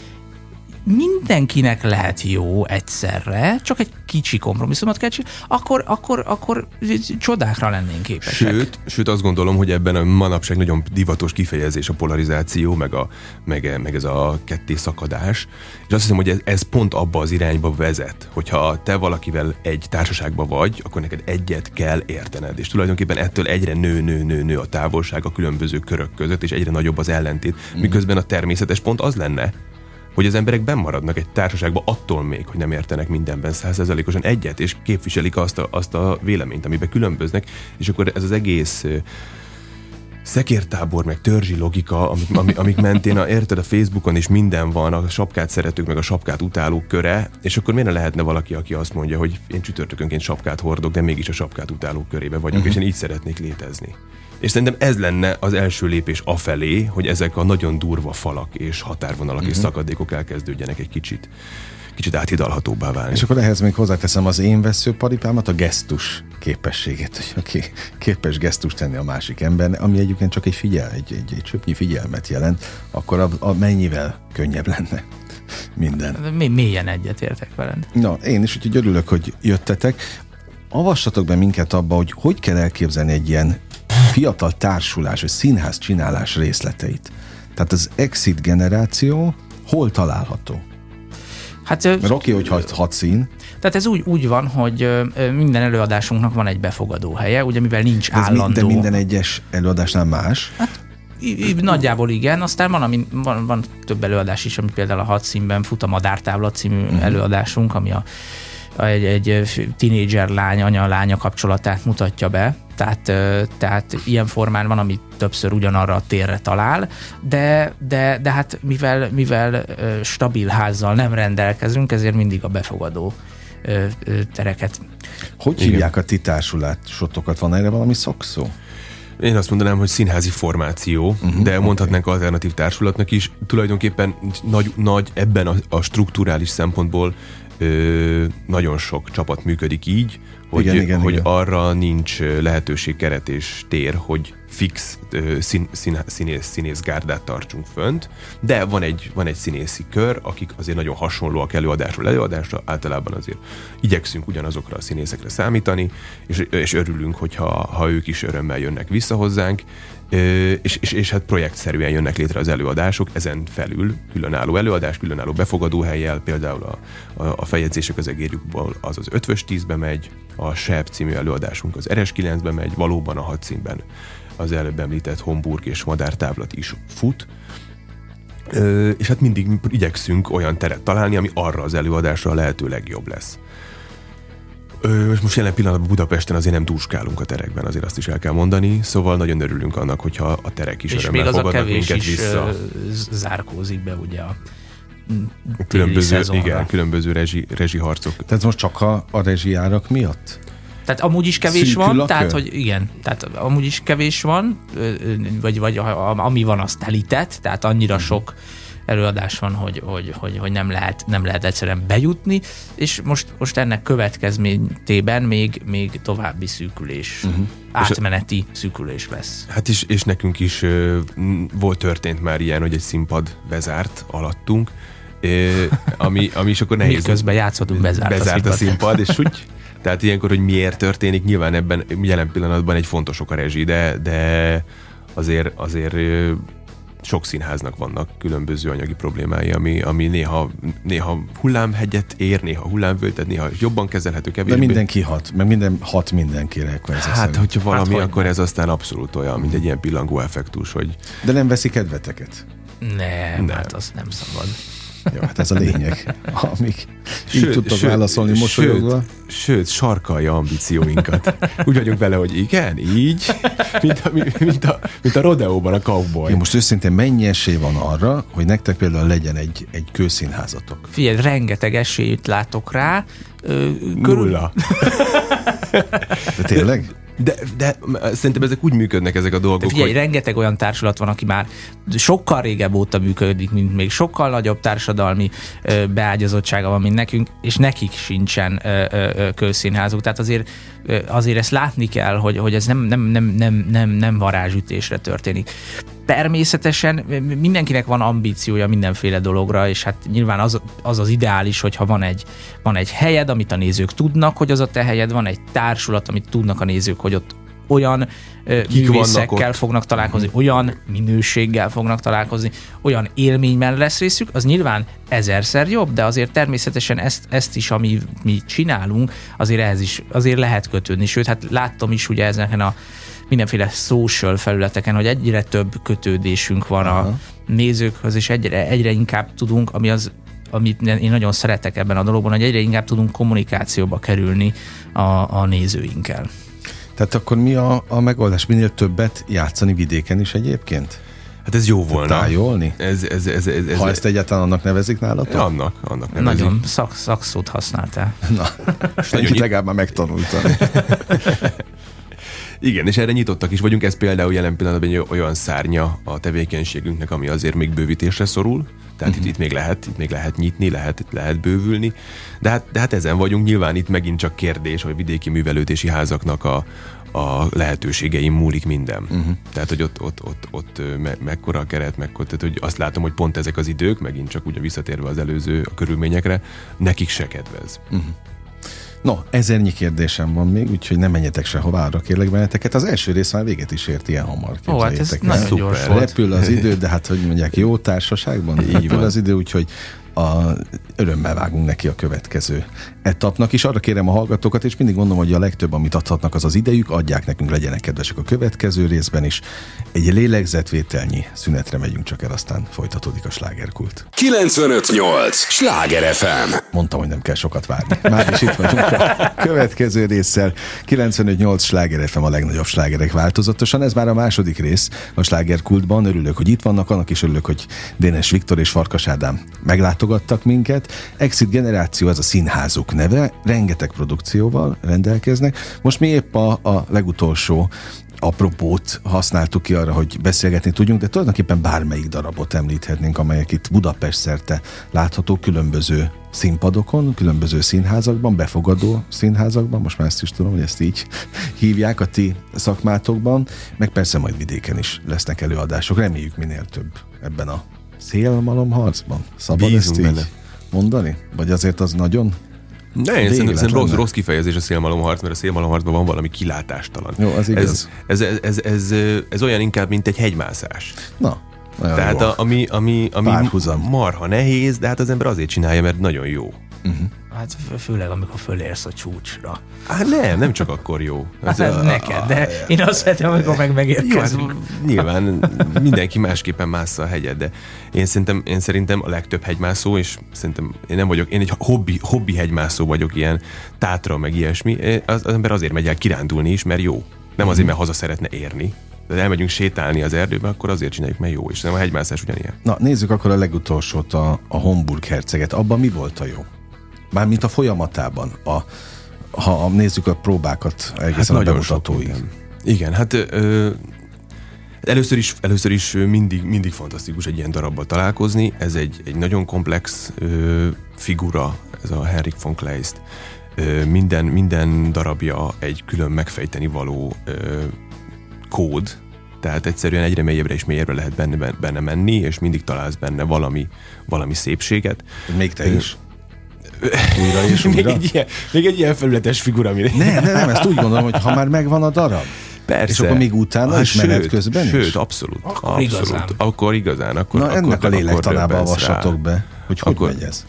S3: mindenkinek lehet jó egyszerre, csak egy kicsi kompromisszumot kell csinálni, akkor, akkor, akkor csodákra lennénk képesek.
S4: Sőt, sőt, azt gondolom, hogy ebben a manapság nagyon divatos kifejezés a polarizáció, meg, a, meg, meg ez a ketté szakadás. És azt hiszem, hogy ez, ez pont abba az irányba vezet, hogyha te valakivel egy társaságba vagy, akkor neked egyet kell értened. És tulajdonképpen ettől egyre nő, nő, nő, nő a távolság a különböző körök között, és egyre nagyobb az ellentét. Mm. Miközben a természetes pont az lenne, hogy az emberek maradnak egy társaságban attól még, hogy nem értenek mindenben százszerzalékosan egyet, és képviselik azt a, azt a véleményt, amiben különböznek, és akkor ez az egész szekértábor, meg törzsi logika, amik, amik, amik mentén, a, érted, a Facebookon is minden van, a sapkát szeretők, meg a sapkát utálók köre, és akkor miért ne lehetne valaki, aki azt mondja, hogy én csütörtökönként sapkát hordok, de mégis a sapkát utálók körébe vagyok, uh-huh. és én így szeretnék létezni. És szerintem ez lenne az első lépés afelé, hogy ezek a nagyon durva falak és határvonalak uh-huh. és szakadékok elkezdődjenek egy kicsit kicsit áthidalhatóbbá válni.
S2: És akkor ehhez még hozzáteszem az én veszőparipámat, a gesztus képességét, hogy aki képes gesztus tenni a másik ember, ami egyébként csak egy figyel, egy, egy, egy csöpnyi figyelmet jelent, akkor a, a mennyivel könnyebb lenne minden.
S3: Mi mélyen egyetértek veled.
S2: Na, én is úgyhogy örülök, hogy jöttetek. Avassatok be minket abba, hogy hogy kell elképzelni egy ilyen fiatal társulás, vagy színház csinálás részleteit. Tehát az exit generáció hol található? Hát, Rocky, hogy hat, hat szín.
S3: Tehát ez úgy, úgy van, hogy minden előadásunknak van egy befogadó helye, ugye mivel nincs de állandó.
S2: De minden egyes előadásnál más? Hát,
S3: Nagyjából igen, aztán van, ami, van, van több előadás is, ami például a hat színben fut a Madártávlat című uh-huh. előadásunk, ami a, a egy, egy tínédzser lány, anya-lánya kapcsolatát mutatja be, tehát, tehát ilyen formán van, ami többször ugyanarra a térre talál, de, de, de hát mivel, mivel stabil házzal nem rendelkezünk, ezért mindig a befogadó tereket.
S2: Hogy Igen. hívják a ti társulásotokat? Van erre valami szokszó?
S4: Én azt mondanám, hogy színházi formáció, uh-huh, de mondhatnánk okay. alternatív társulatnak is. Tulajdonképpen nagy, nagy ebben a, a strukturális szempontból ö, nagyon sok csapat működik így, hogy, igen, igen, hogy igen. arra nincs lehetőség, keret és tér, hogy fix szín, szín, színész, színész gárdát tartsunk fönt, de van egy, van egy színészi kör, akik azért nagyon hasonlóak előadásról előadásra, általában azért igyekszünk ugyanazokra a színészekre számítani, és, és örülünk, hogyha ha ők is örömmel jönnek vissza hozzánk, és, és, és hát projektszerűen jönnek létre az előadások, ezen felül különálló előadás, különálló befogadóhelyjel, például a, a, a feljegyzések az egérjukból az az ötvös tízbe megy, a SEP című előadásunk az RS9-be megy, valóban a hadszínben az előbb említett Homburg és madártávlat is fut, és hát mindig igyekszünk olyan teret találni, ami arra az előadásra a lehető legjobb lesz. Ö, most jelen pillanatban Budapesten azért nem dúskálunk a terekben, azért azt is el kell mondani, szóval nagyon örülünk annak, hogyha a terek is
S3: és örömmel még az a kevés is vissza. zárkózik be ugye a
S4: különböző, igen, különböző rezsi, rezsi harcok.
S2: Tehát most csak a, a rezsijárak miatt?
S3: Tehát amúgy is kevés Szűkül van, tehát hogy igen, tehát amúgy is kevés van, vagy, vagy ami van, az telített, tehát annyira uh-huh. sok előadás van, hogy, hogy, hogy, hogy nem, lehet, nem lehet egyszerűen bejutni, és most, most ennek következményében még, még további szűkülés, uh-huh. átmeneti szűkülés lesz.
S4: Hát is, és nekünk is uh, volt történt már ilyen, hogy egy színpad bezárt alattunk, uh, ami, ami is akkor nehéz.
S3: közben játszottunk, bezárt, bezárt a színpad.
S4: a színpad, és úgy tehát ilyenkor, hogy miért történik, nyilván ebben jelen pillanatban egy fontos ok a rezsi, de, de azért, azért sok színháznak vannak különböző anyagi problémái, ami, ami néha, néha hullámhegyet ér, néha hullámvöltet, néha jobban kezelhető, kevésbé.
S2: De mindenki hat, meg minden hat mindenkire.
S4: Akkor ez hát, hogyha valami, hát, akkor ez aztán abszolút olyan, mint egy ilyen pillangó effektus, hogy...
S2: De nem veszi kedveteket?
S3: Nem, nem. hát az nem szabad.
S2: Jó, hát ez a lényeg. Amíg sőt, így tudtok sőt, válaszolni mosolyogva.
S4: Sőt, sőt, sarkalja ambícióinkat. Úgy vagyunk vele, hogy igen, így, mint a, mint a, mint a rodeóban a cowboy.
S2: Én most őszintén mennyi esély van arra, hogy nektek például legyen egy, egy kőszínházatok?
S3: Figyelj, rengeteg esélyt látok rá.
S4: Körül... Nulla.
S2: De tényleg?
S4: De, de szerintem ezek úgy működnek ezek a dolgok. De
S3: figyelj, hogy... rengeteg olyan társulat van, aki már sokkal régebb óta működik, mint még sokkal nagyobb társadalmi ö, beágyazottsága van, mint nekünk, és nekik sincsen ö, ö, közszínházuk. Tehát azért, ö, azért ezt látni kell, hogy, hogy ez nem, nem, nem, nem, nem, nem varázsütésre történik. Természetesen mindenkinek van ambíciója mindenféle dologra, és hát nyilván az az, az ideális, hogyha van egy, van egy helyed, amit a nézők tudnak, hogy az a te helyed, van egy társulat, amit tudnak a nézők, hogy ott olyan Kik művészekkel fognak találkozni, uh-huh. olyan minőséggel fognak találkozni, olyan élményben lesz részük, az nyilván ezerszer jobb, de azért természetesen ezt, ezt is, ami mi csinálunk, azért ehhez is azért lehet kötődni. Sőt, hát láttam is ugye ezeken a mindenféle social felületeken, hogy egyre több kötődésünk van Aha. a nézőkhöz, és egyre, egyre inkább tudunk, ami az amit én nagyon szeretek ebben a dologban, hogy egyre inkább tudunk kommunikációba kerülni a, a nézőinkkel.
S2: Tehát akkor mi a, a megoldás? Minél többet játszani vidéken is egyébként?
S4: Hát ez jó volna.
S2: Tájolni?
S4: Ez, ez, ez, ez, ez,
S2: ha ezt egyáltalán annak nevezik nálatok?
S4: Annak, annak nevezik.
S3: Nagyon szak, szakszót használtál.
S2: Na, ennyit legalább már megtanultam. (laughs)
S4: Igen, és erre nyitottak is vagyunk, ez például jelen pillanatban egy olyan szárnya a tevékenységünknek, ami azért még bővítésre szorul, tehát uh-huh. itt, itt, még lehet, itt még lehet nyitni, lehet, lehet bővülni, de hát, de hát ezen vagyunk, nyilván itt megint csak kérdés, hogy vidéki művelődési házaknak a, a lehetőségeim múlik minden. Uh-huh. Tehát, hogy ott, ott, ott, ott me, mekkora a keret, mekkora, tehát, hogy azt látom, hogy pont ezek az idők, megint csak ugye visszatérve az előző a körülményekre, nekik se kedvez. Uh-huh.
S2: No, ezernyi kérdésem van még, úgyhogy nem menjetek sehová, arra kérlek benneteket. Az első rész már véget is ért ilyen hamar.
S3: Ó, hát ez nagyon gyors
S2: Repül az idő, de hát hogy mondják, jó társaságban Így repül van. az idő, úgyhogy a, örömmel vágunk neki a következő etapnak, és arra kérem a hallgatókat, és mindig mondom, hogy a legtöbb, amit adhatnak, az az idejük, adják nekünk, legyenek kedvesek a következő részben is. Egy lélegzetvételnyi szünetre megyünk csak el, aztán folytatódik a slágerkult.
S1: 958! Sláger FM!
S2: Mondtam, hogy nem kell sokat várni. Már is itt vagyunk a következő résszel. 958 Sláger FM a legnagyobb slágerek változatosan. Ez már a második rész a slágerkultban. Örülök, hogy itt vannak, annak is örülök, hogy Dénes Viktor és Farkas Ádám meglátogattak minket. Exit Generáció, az a színházuk neve, rengeteg produkcióval rendelkeznek. Most mi épp a, a legutolsó apropót használtuk ki arra, hogy beszélgetni tudjunk, de tulajdonképpen bármelyik darabot említhetnénk, amelyek itt Budapest szerte látható különböző színpadokon, különböző színházakban, befogadó színházakban, most már ezt is tudom, hogy ezt így (laughs) hívják a ti szakmátokban, meg persze majd vidéken is lesznek előadások, reméljük minél több ebben a szélmalomharcban. Szabad Bízunk ezt így benne. mondani? Vagy azért az nagyon
S4: ne, én szerintem rossz, rossz kifejezés a szélmalomharc, mert a szélmalomharcban van valami kilátástalan.
S2: Jó, az igaz.
S4: Ez, ez, ez, ez, ez, ez olyan inkább, mint egy hegymászás.
S2: Na,
S4: Tehát a, ami, ami, ami marha nehéz, de hát az ember azért csinálja, mert nagyon jó. Uh-huh.
S3: Hát főleg, amikor fölérsz a csúcsra.
S4: Hát nem, nem csak akkor jó.
S3: Ez hát a, neked, de én azt szeretem, amikor meg megérkezünk.
S4: Jó, nyilván mindenki másképpen mássza a hegyet, de én szerintem, én szerintem a legtöbb hegymászó, és szerintem én nem vagyok, én egy hobbi, hobbi hegymászó vagyok, ilyen tátra, meg ilyesmi. Az, az ember azért megy el kirándulni is, mert jó. Nem azért, mert haza szeretne érni, de elmegyünk sétálni az erdőbe, akkor azért csináljuk, mert jó, és nem a hegymászás ugyanilyen.
S2: Na, nézzük akkor a legutolsót, a, a Homburg herceget. Abban mi volt a jó? Mármint a folyamatában, a, ha nézzük a próbákat egészen hát a bemutatóig.
S4: Igen, hát ö, először is, először is mindig, mindig fantasztikus egy ilyen darabbal találkozni. Ez egy, egy nagyon komplex ö, figura, ez a Henrik von Kleist. Ö, minden, minden darabja egy külön megfejteni való ö, kód, tehát egyszerűen egyre mélyebbre és mélyebbre lehet benne, benne menni, és mindig találsz benne valami, valami szépséget.
S2: Még te is? Újra és
S4: újra. még, egy ilyen, még egy ilyen felületes figura, amire...
S2: Nem, nem, nem, ezt úgy gondolom, hogy ha már megvan a darab,
S4: Persze.
S2: És akkor még utána hát, is menet közben
S4: Sőt,
S2: is?
S4: abszolút. Akkor abszolút. igazán. Akkor igazán. Akkor,
S2: Na
S4: akkor,
S2: ennek a lélektanába avassatok be, hogy hogy akkor, megy ez.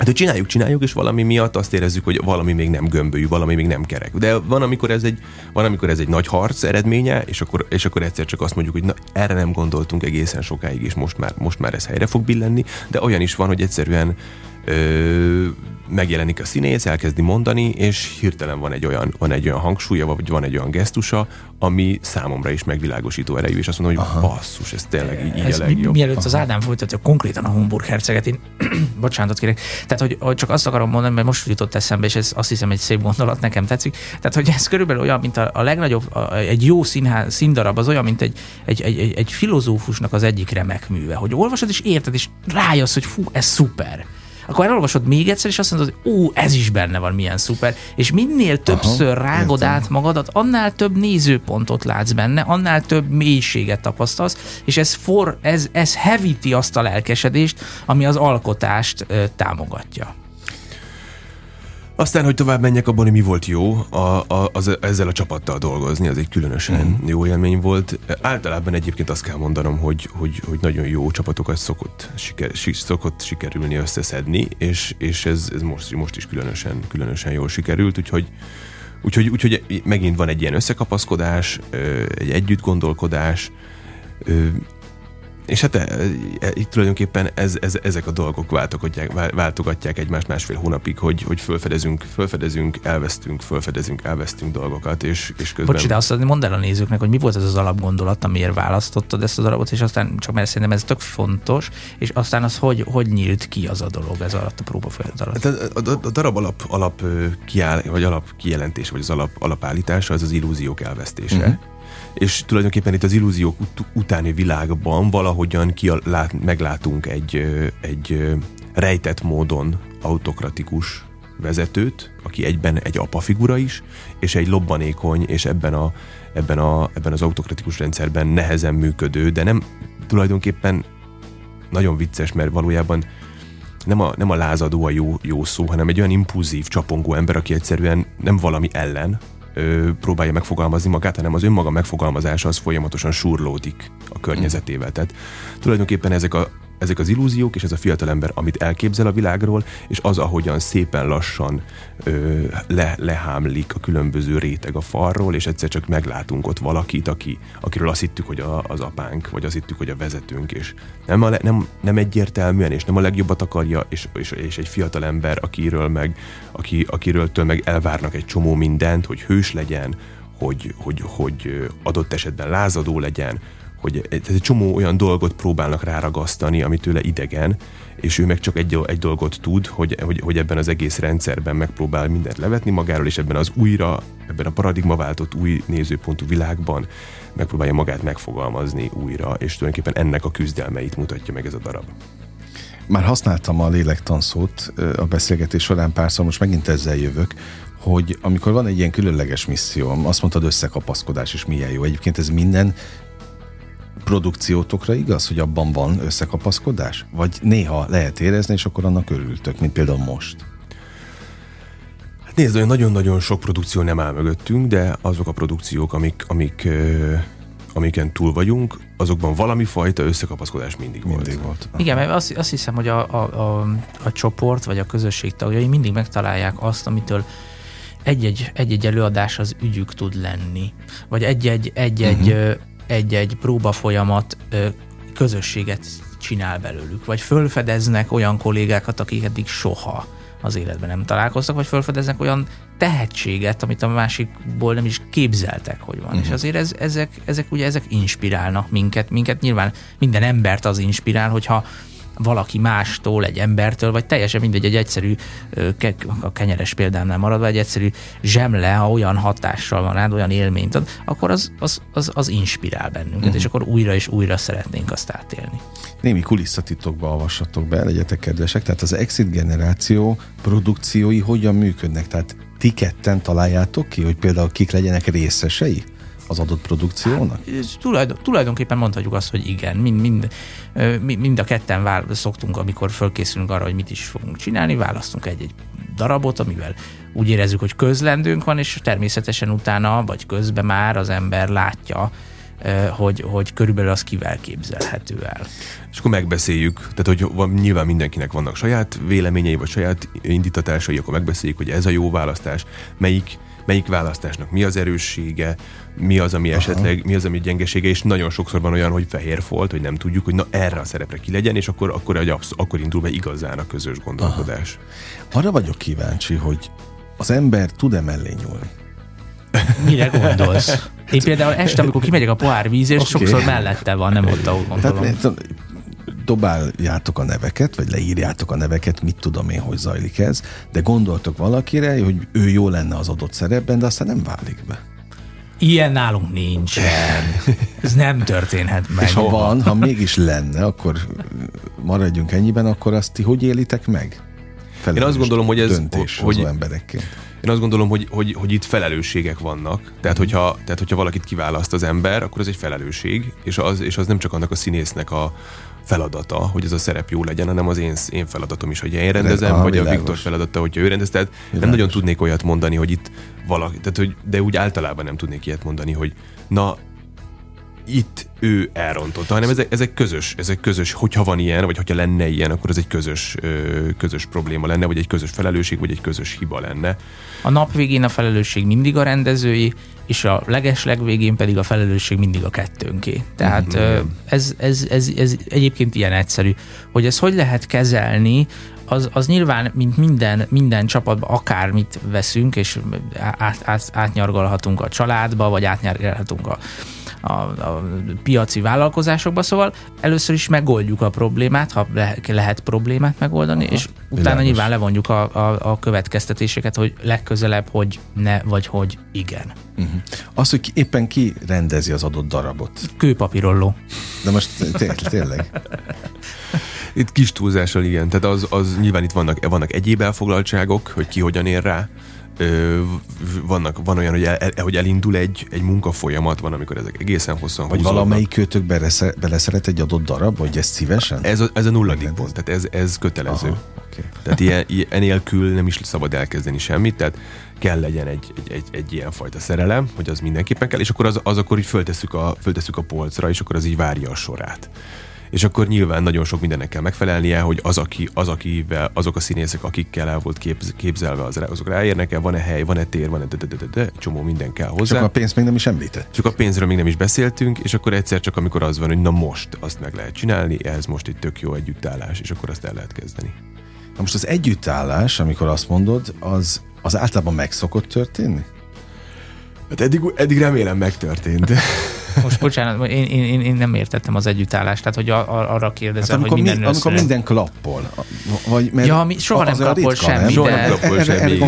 S4: Hát, hogy csináljuk, csináljuk, és valami miatt azt érezzük, hogy valami még nem gömbölyű, valami még nem kerek. De van, amikor ez egy, van, amikor ez egy nagy harc eredménye, és akkor, és akkor egyszer csak azt mondjuk, hogy na, erre nem gondoltunk egészen sokáig, és most már, most már ez helyre fog billenni, de olyan is van, hogy egyszerűen ö, megjelenik a színész, elkezdi mondani, és hirtelen van egy olyan, van egy olyan hangsúlya, vagy van egy olyan gesztusa, ami számomra is megvilágosító erejű, és azt mondom, hogy Aha. basszus, ez tényleg így, ez a legjobb.
S3: Mielőtt Aha. az Ádám folytatja konkrétan a Homburg herceget, én (clears throat) bocsánatot kérek, tehát hogy, hogy, csak azt akarom mondani, mert most jutott eszembe, és ez azt hiszem egy szép gondolat, nekem tetszik. Tehát, hogy ez körülbelül olyan, mint a, a legnagyobb, a, egy jó színház, színdarab, az olyan, mint egy, egy, egy, egy, egy filozófusnak az egyik remek műve, hogy olvasod és érted, és rájössz, hogy fú, ez szuper akkor elolvasod még egyszer, és azt mondod, hogy ó, ez is benne van, milyen szuper. És minél többször Aha, rágod értem. át magadat, annál több nézőpontot látsz benne, annál több mélységet tapasztalsz, és ez, for, ez, ez hevíti azt a lelkesedést, ami az alkotást ö, támogatja.
S4: Aztán, hogy tovább menjek abban, hogy mi volt jó, a, a, az, ezzel a csapattal dolgozni, az egy különösen mm. jó élmény volt. Általában egyébként azt kell mondanom, hogy, hogy, hogy nagyon jó csapatokat szokott, siker, szokott sikerülni összeszedni, és, és ez, ez most, most is különösen, különösen jól sikerült, úgyhogy Úgyhogy, úgyhogy megint van egy ilyen összekapaszkodás, egy együtt gondolkodás, és hát e, e, itt tulajdonképpen ez, ez, ezek a dolgok váltogatják, váltogatják egymást másfél hónapig, hogy, hogy fölfedezünk, fölfedezünk, elvesztünk, fölfedezünk, elvesztünk dolgokat, és, és közben...
S3: Bocsi, de azt mondd el a nézőknek, hogy mi volt ez az alapgondolat, amiért választottad ezt a darabot, és aztán csak mert szerintem ez tök fontos, és aztán az hogy, hogy nyílt ki az a dolog ez alatt a próbafolyamat alatt?
S4: Hát a, a, a, darab alap, alap kiáll, vagy alap kijelentés, vagy az alap, alapállítása az az illúziók elvesztése. Uh-huh és tulajdonképpen itt az illúziók ut- utáni világban valahogyan kialát, meglátunk egy, egy rejtett módon autokratikus vezetőt, aki egyben egy apafigura is, és egy lobbanékony, és ebben, a, ebben, a, ebben az autokratikus rendszerben nehezen működő, de nem tulajdonképpen nagyon vicces, mert valójában nem a, nem a lázadó a jó, jó szó, hanem egy olyan impulzív, csapongó ember, aki egyszerűen nem valami ellen, ö, próbálja megfogalmazni magát, hanem az önmaga megfogalmazása az folyamatosan surlódik a környezetével. Tehát tulajdonképpen ezek a ezek az illúziók, és ez a fiatalember, amit elképzel a világról, és az, ahogyan szépen lassan ö, le, lehámlik a különböző réteg a falról, és egyszer csak meglátunk ott valakit, aki, akiről azt hittük, hogy a, az apánk, vagy azt hittük, hogy a vezetőnk, és nem, a, nem, nem egyértelműen, és nem a legjobbat akarja, és, és, és egy fiatalember, akiről meg, aki, akiről től meg elvárnak egy csomó mindent, hogy hős legyen, hogy, hogy, hogy adott esetben lázadó legyen, hogy egy csomó olyan dolgot próbálnak ráragasztani, ami tőle idegen, és ő meg csak egy, egy dolgot tud, hogy, hogy, hogy ebben az egész rendszerben megpróbál mindent levetni magáról, és ebben az újra, ebben a paradigmaváltott új nézőpontú világban megpróbálja magát megfogalmazni újra, és tulajdonképpen ennek a küzdelmeit mutatja meg ez a darab.
S2: Már használtam a lélektan szót a beszélgetés során párszor, most megint ezzel jövök, hogy amikor van egy ilyen különleges misszióm, azt mondtad összekapaszkodás, és milyen jó. Egyébként ez minden produkciótokra igaz, hogy abban van összekapaszkodás? Vagy néha lehet érezni, és akkor annak örültök, mint például most?
S4: Hát nézd, nagyon-nagyon sok produkció nem áll mögöttünk, de azok a produkciók, amik, amik, amiken túl vagyunk, azokban valami fajta összekapaszkodás mindig,
S2: mindig volt. volt.
S3: Igen, mert azt, azt hiszem, hogy a, a, a, a csoport vagy a közösség tagjai mindig megtalálják azt, amitől egy-egy, egy-egy előadás az ügyük tud lenni. Vagy egy-egy, egy-egy uh-huh egy-egy próba folyamat közösséget csinál belőlük, vagy fölfedeznek olyan kollégákat, akik eddig soha az életben nem találkoztak, vagy fölfedeznek olyan tehetséget, amit a másikból nem is képzeltek, hogy van. Uh-huh. És mhm. azért ez, ezek, ezek ugye ezek inspirálnak minket, minket nyilván minden embert az inspirál, hogyha valaki mástól, egy embertől, vagy teljesen mindegy, egy egyszerű, a kenyeres példámnál maradva, egy egyszerű zsemle, ha olyan hatással van rád, olyan élményt ad, akkor az, az, az, az inspirál bennünket, uh-huh. és akkor újra és újra szeretnénk azt átélni.
S2: Némi kulisszatitokba olvassatok be, legyetek kedvesek. Tehát az Exit generáció produkciói hogyan működnek? Tehát ti ketten találjátok ki, hogy például kik legyenek részesei? Az adott produkciónak? Hát,
S3: tulajdon, tulajdonképpen mondhatjuk azt, hogy igen. Mind, mind, mind a ketten vál, szoktunk, amikor fölkészülünk arra, hogy mit is fogunk csinálni, választunk egy-egy darabot, amivel úgy érezzük, hogy közlendőnk van, és természetesen utána, vagy közben már az ember látja, hogy, hogy körülbelül az kivel képzelhető el.
S4: És akkor megbeszéljük, tehát hogy van, nyilván mindenkinek vannak saját véleményei, vagy saját indítatásai, akkor megbeszéljük, hogy ez a jó választás, melyik melyik választásnak mi az erőssége, mi az, ami Aha. esetleg, mi az, ami gyengesége, és nagyon sokszor van olyan, hogy fehér folt, hogy nem tudjuk, hogy na erre a szerepre ki legyen, és akkor, akkor, absz- akkor indul be igazán a közös gondolkodás.
S2: Aha. Arra vagyok kíváncsi, hogy az ember tud-e mellé nyúlni?
S3: Mire gondolsz? Én például este, amikor kimegyek a pohár víz, és okay. sokszor mellette van, nem ott, ahol gondolom. Tehát,
S2: dobáljátok a neveket, vagy leírjátok a neveket, mit tudom én, hogy zajlik ez, de gondoltok valakire, hogy ő jó lenne az adott szerepben, de aztán nem válik be.
S3: Ilyen nálunk nincsen. Ez nem történhet meg.
S2: És ha van, ha mégis lenne, akkor maradjunk ennyiben, akkor azt ti hogy élitek meg?
S4: Felelős Én azt gondolom, hogy ez...
S2: hogy, emberekként.
S4: Én azt gondolom, hogy, hogy, hogy itt felelősségek vannak. Tehát, mm. hogyha, tehát, hogyha valakit kiválaszt az ember, akkor ez egy felelősség, és az, és az nem csak annak a színésznek a, feladata, hogy ez a szerep jó legyen, hanem az én, én feladatom is, hogy én rendezem, a, vagy világos. a Viktor feladata, hogyha ő rendez. Tehát világos. nem nagyon tudnék olyat mondani, hogy itt valaki, tehát, hogy, de úgy általában nem tudnék ilyet mondani, hogy na, itt ő elrontotta, hanem ezek, ezek közös, ezek közös, hogyha van ilyen, vagy hogyha lenne ilyen, akkor ez egy közös, közös probléma lenne, vagy egy közös felelősség, vagy egy közös hiba lenne.
S3: A nap végén a felelősség mindig a rendezői, és a leges legvégén pedig a felelősség mindig a kettőnké. Tehát mm-hmm. ez, ez, ez, ez egyébként ilyen egyszerű. Hogy ezt hogy lehet kezelni, az, az nyilván, mint minden, minden csapatban akármit veszünk, és át, át, átnyargalhatunk a családba, vagy átnyargalhatunk a, a, a piaci vállalkozásokba, szóval először is megoldjuk a problémát, ha le, lehet problémát megoldani, Aha, és utána világos. nyilván levonjuk a, a, a következtetéseket, hogy legközelebb, hogy ne, vagy hogy igen.
S2: Uh-huh. Az, hogy éppen ki rendezi az adott darabot.
S3: Kőpapírolló.
S2: De most tényleg. (laughs)
S4: Itt kis túlzással igen, tehát az, az nyilván itt vannak, vannak egyéb elfoglaltságok, hogy ki hogyan ér rá, vannak, van olyan, hogy, el, hogy elindul egy, egy munkafolyamat, van, amikor ezek egészen hosszan
S2: Vagy húzódnak. valamelyik kötök beleszeret egy adott darab, vagy ezt szívesen?
S4: Ez a, ez a nulladik pont, tehát ez, ez kötelező. Aha, okay. Tehát ilyen, ilyen, enélkül nem is szabad elkezdeni semmit, tehát kell legyen egy, egy, egy, egy ilyen fajta szerelem, hogy az mindenképpen kell, és akkor az, az akkor így föltesszük a, föltesszük a polcra, és akkor az így várja a sorát és akkor nyilván nagyon sok mindennek kell megfelelnie, hogy az, aki, az akivel, azok a színészek, akikkel el volt képz, képzelve, az, azok ráérnek-e, van-e hely, van-e tér, van-e de, de, de, de, de, csomó minden kell hozzá.
S2: Csak a pénzt még nem is említett.
S4: Csak a pénzről még nem is beszéltünk, és akkor egyszer csak amikor az van, hogy na most azt meg lehet csinálni, ez most egy tök jó együttállás, és akkor azt el lehet kezdeni.
S2: Na most az együttállás, amikor azt mondod, az, az általában meg szokott történni?
S4: Hát eddig, eddig remélem megtörtént. (laughs)
S3: Most bocsánat, én, én, én nem értettem az együttállást, tehát hogy a, a, arra kérdezem,
S2: hát
S3: hogy minden
S2: mi, Amikor minden klappol.
S3: Vagy, mert ja, mi, soha nem klappol ritka, semmi.
S4: Soha nem klappol semmi.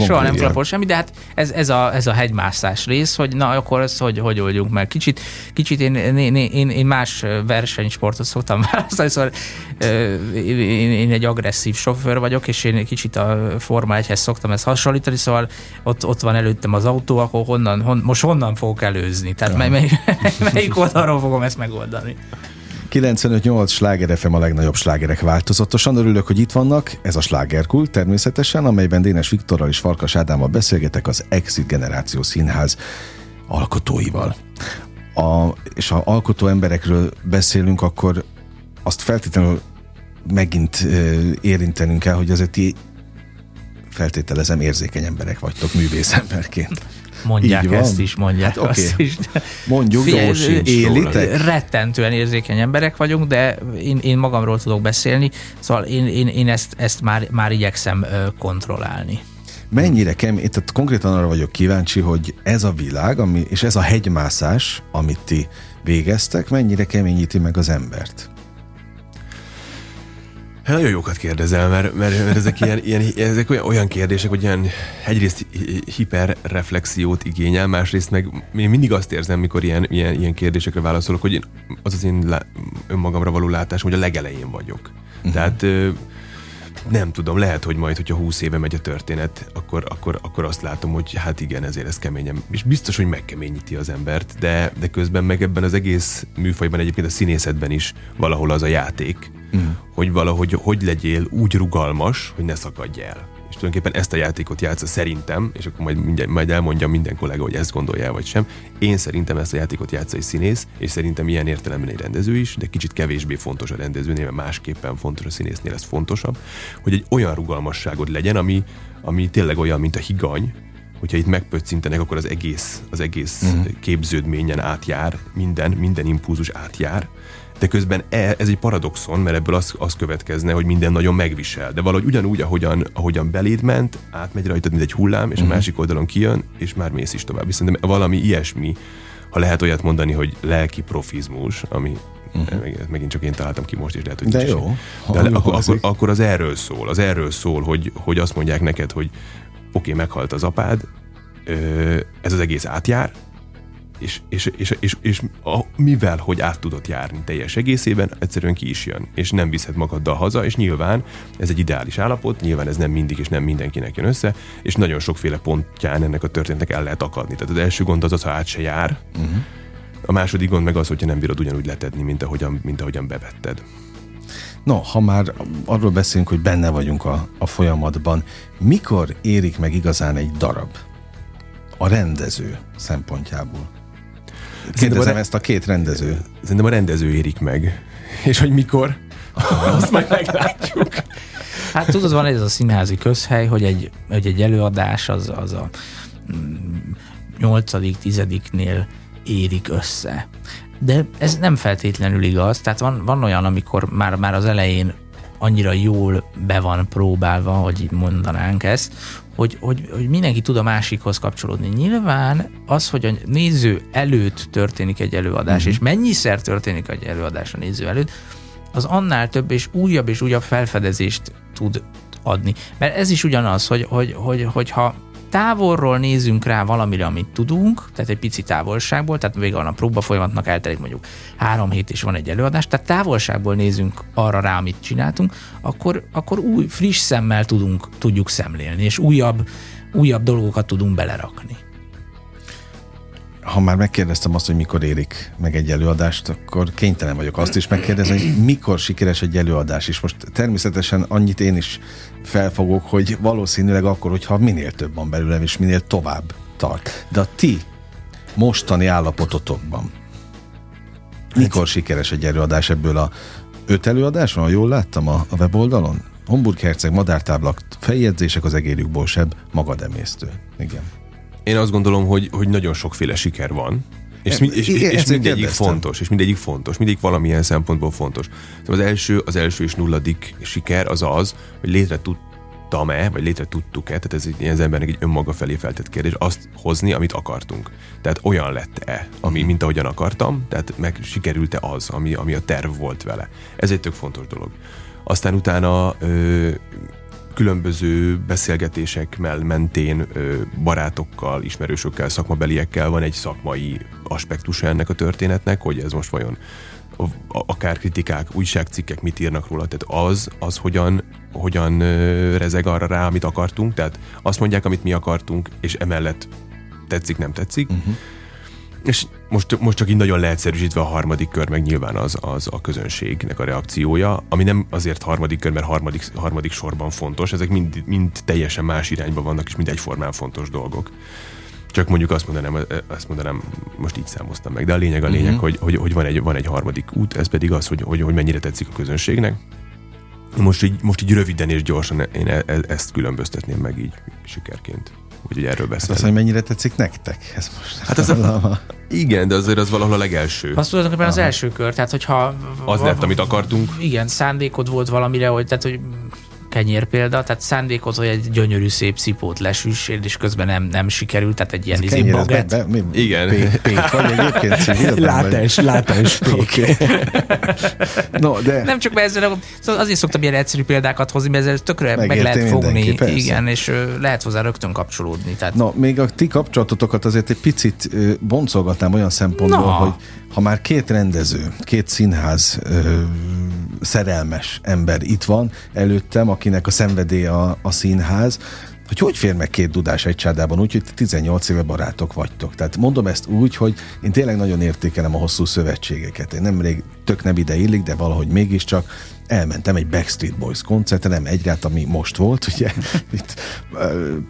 S4: (laughs)
S3: Soha nem klappol semmi, de hát ez, ez, a, ez a hegymászás rész, hogy na akkor ezt hogy, hogy oldjunk meg. Kicsit, kicsit én, én, én, én más versenysportot szoktam (laughs) választani, szóval én, én egy agresszív sofőr vagyok, és én kicsit a Forma 1-hez szoktam ezt hasonlítani, szóval ott, ott van előttem az autó, akkor honnan, hon, most honnan fogok előzni? Tehát mely, mely, (laughs) melyik oldalról fogom ezt megoldani?
S2: 95-8 sláger FM a legnagyobb slágerek változatosan. Örülök, hogy itt vannak. Ez a slágerkult természetesen, amelyben Dénes Viktorral és Farkas Ádámmal beszélgetek az Exit Generáció Színház alkotóival. A, és ha alkotó emberekről beszélünk, akkor azt feltétlenül megint érintenünk kell, hogy azért ti feltételezem érzékeny emberek vagytok művészemberként.
S3: Mondják Így ezt is, mondják hát, okay. azt is. De
S2: Mondjuk, Figyelj, élitek?
S3: Rettentően érzékeny emberek vagyunk, de én, én magamról tudok beszélni, szóval én, én, én ezt, ezt már, már igyekszem kontrollálni.
S2: Mennyire kemény, tehát konkrétan arra vagyok kíváncsi, hogy ez a világ, ami, és ez a hegymászás, amit ti végeztek, mennyire keményíti meg az embert?
S4: Hát nagyon jókat kérdezel, mert, mert, mert ezek, ilyen, ilyen, ezek olyan, olyan kérdések, hogy ilyen egyrészt hiperreflexiót igényel, másrészt meg én mindig azt érzem, mikor ilyen, ilyen, ilyen kérdésekre válaszolok, hogy én, az az én lá, önmagamra való látásom, hogy a legelején vagyok. Uh-huh. Tehát nem tudom, lehet, hogy majd, hogyha húsz éve megy a történet, akkor, akkor, akkor azt látom, hogy hát igen, ezért ez keményen. És biztos, hogy megkeményíti az embert, de, de közben meg ebben az egész műfajban egyébként a színészetben is valahol az a játék, mm. hogy valahogy hogy legyél úgy rugalmas, hogy ne szakadj el. És tulajdonképpen ezt a játékot játsza szerintem, és akkor majd, mindjárt, majd elmondja minden kollega, hogy ezt gondolja vagy sem. Én szerintem ezt a játékot játsza egy színész, és szerintem ilyen értelemben egy rendező is, de kicsit kevésbé fontos a rendezőnél, mert másképpen fontos a színésznél, ez fontosabb, hogy egy olyan rugalmasságod legyen, ami, ami tényleg olyan, mint a higany, hogyha itt megpöccintenek, akkor az egész, az egész uh-huh. képződményen átjár, minden, minden impulzus átjár, de közben e, ez egy paradoxon, mert ebből az, az következne, hogy minden nagyon megvisel. De valahogy ugyanúgy, ahogyan, ahogyan beléd ment, átmegy rajtad, mint egy hullám, és uh-huh. a mhm. másik oldalon kijön, és már mész is tovább. Szerintem valami ilyesmi, ha lehet olyat mondani, hogy lelki profizmus, ami Uh-huh. Megint csak én találtam ki most is, lehet, hogy
S2: De jó.
S4: De akkor, akkor, akkor, az erről szól. Az erről szól, hogy, hogy azt mondják neked, hogy oké, okay, meghalt az apád, ez az egész átjár, és, és, és, és, és a, mivel, hogy át tudott járni teljes egészében, egyszerűen ki is jön, és nem viszed magaddal haza, és nyilván ez egy ideális állapot, nyilván ez nem mindig és nem mindenkinek jön össze, és nagyon sokféle pontján ennek a történetnek el lehet akadni. Tehát az első gond az az, ha át se jár, uh-huh. a második gond meg az, hogyha nem bírod ugyanúgy letedni, mint ahogyan, mint ahogyan bevetted.
S2: No, ha már arról beszélünk, hogy benne vagyunk a, a folyamatban, mikor érik meg igazán egy darab? A rendező szempontjából. Kérdezem ezt a két rendező.
S4: Szerintem a rendező érik meg. És hogy mikor? (laughs) Azt majd meglátjuk.
S3: Hát tudod, van ez a színházi közhely, hogy egy, hogy egy előadás az, az a mm, nyolcadik, tizediknél érik össze. De ez nem feltétlenül igaz, tehát van, van olyan, amikor már, már az elején annyira jól be van próbálva, hogy így mondanánk ezt, hogy, hogy, hogy mindenki tud a másikhoz kapcsolódni. Nyilván az, hogy a néző előtt történik egy előadás, uh-huh. és mennyiszer történik egy előadás a néző előtt, az annál több és újabb és újabb felfedezést tud adni. Mert ez is ugyanaz, hogy, hogy, hogy, hogyha távolról nézünk rá valamire, amit tudunk, tehát egy pici távolságból, tehát vége van a próba folyamatnak, eltelik mondjuk három hét és van egy előadás, tehát távolságból nézünk arra rá, amit csináltunk, akkor, akkor új, friss szemmel tudunk, tudjuk szemlélni, és újabb, újabb dolgokat tudunk belerakni
S2: ha már megkérdeztem azt, hogy mikor érik meg egy előadást, akkor kénytelen vagyok azt is megkérdezni, hogy mikor sikeres egy előadás. És most természetesen annyit én is felfogok, hogy valószínűleg akkor, hogyha minél több van belőlem, és minél tovább tart. De a ti mostani állapototokban mikor sikeres egy előadás ebből a öt előadás van, jól láttam a, a weboldalon? Homburg Herceg, madártáblak, feljegyzések az egérjükból sebb, magademésztő. Igen.
S4: Én azt gondolom, hogy, hogy nagyon sokféle siker van, és, és, és, és mindegyik kérdeztem. fontos, és mindegyik fontos, mindegyik valamilyen szempontból fontos. Szóval az első, az első és nulladik siker az az, hogy létre tudtam-e, vagy létre tudtuk-e, tehát ez egy, az embernek egy önmaga felé feltett kérdés, azt hozni, amit akartunk. Tehát olyan lett-e, ami uh-huh. mint ahogyan akartam, tehát meg sikerült-e az, ami, ami a terv volt vele. Ez egy tök fontos dolog. Aztán utána ö, különböző beszélgetések mentén barátokkal, ismerősökkel, szakmabeliekkel van egy szakmai aspektusa ennek a történetnek, hogy ez most vajon akár kritikák, újságcikkek mit írnak róla, tehát az, az hogyan, hogyan rezeg arra rá, amit akartunk, tehát azt mondják, amit mi akartunk, és emellett tetszik, nem tetszik. Uh-huh. És most, most csak így nagyon leegyszerűsítve a harmadik kör, meg nyilván az, az a közönségnek a reakciója, ami nem azért harmadik kör, mert harmadik, harmadik sorban fontos, ezek mind, mind teljesen más irányba vannak, és mind egyformán fontos dolgok. Csak mondjuk azt mondanám, azt mondanám, most így számoztam meg, de a lényeg a lényeg, uh-huh. hogy, hogy, hogy van, egy, van egy harmadik út, ez pedig az, hogy, hogy, hogy mennyire tetszik a közönségnek. Most így, most így röviden és gyorsan én e, e, ezt különböztetném meg így sikerként hogy erről beszélünk. Hát
S2: az, hogy mennyire tetszik nektek? Ez most
S4: hát az a, igen, de azért az valahol a legelső.
S3: Az tulajdonképpen az első kör, tehát hogyha...
S4: Az lett, amit akartunk.
S3: Igen, szándékod volt valamire, hogy, tehát, hogy kenyér példa, tehát szándékoz, hogy egy gyönyörű szép cipót lesüssél, és közben nem, nem sikerült, tehát egy ilyen izé baget. Be,
S4: be, mi? Igen.
S2: Pék, pék (laughs) vagy egyébként?
S3: Látás, látás (laughs) pék.
S2: No, de...
S3: Nem csak ezzel, szóval azért szoktam ilyen egyszerű példákat hozni, mert ezzel tökre Megérti meg lehet fogni, persze. igen, és lehet hozzá rögtön kapcsolódni. Tehát...
S2: No, még a ti kapcsolatotokat azért egy picit boncolgatnám olyan szempontból, no. hogy ha már két rendező, két színház ö, szerelmes ember itt van előttem, akinek a szenvedély a, a színház, hogy hogy fér meg két dudás egy csádában úgy, hogy 18 éve barátok vagytok. Tehát mondom ezt úgy, hogy én tényleg nagyon értékelem a hosszú szövetségeket. Én nemrég tök nem ide illik, de valahogy mégiscsak elmentem egy Backstreet Boys koncertre, nem egyrát, ami most volt, (laughs) ugye, itt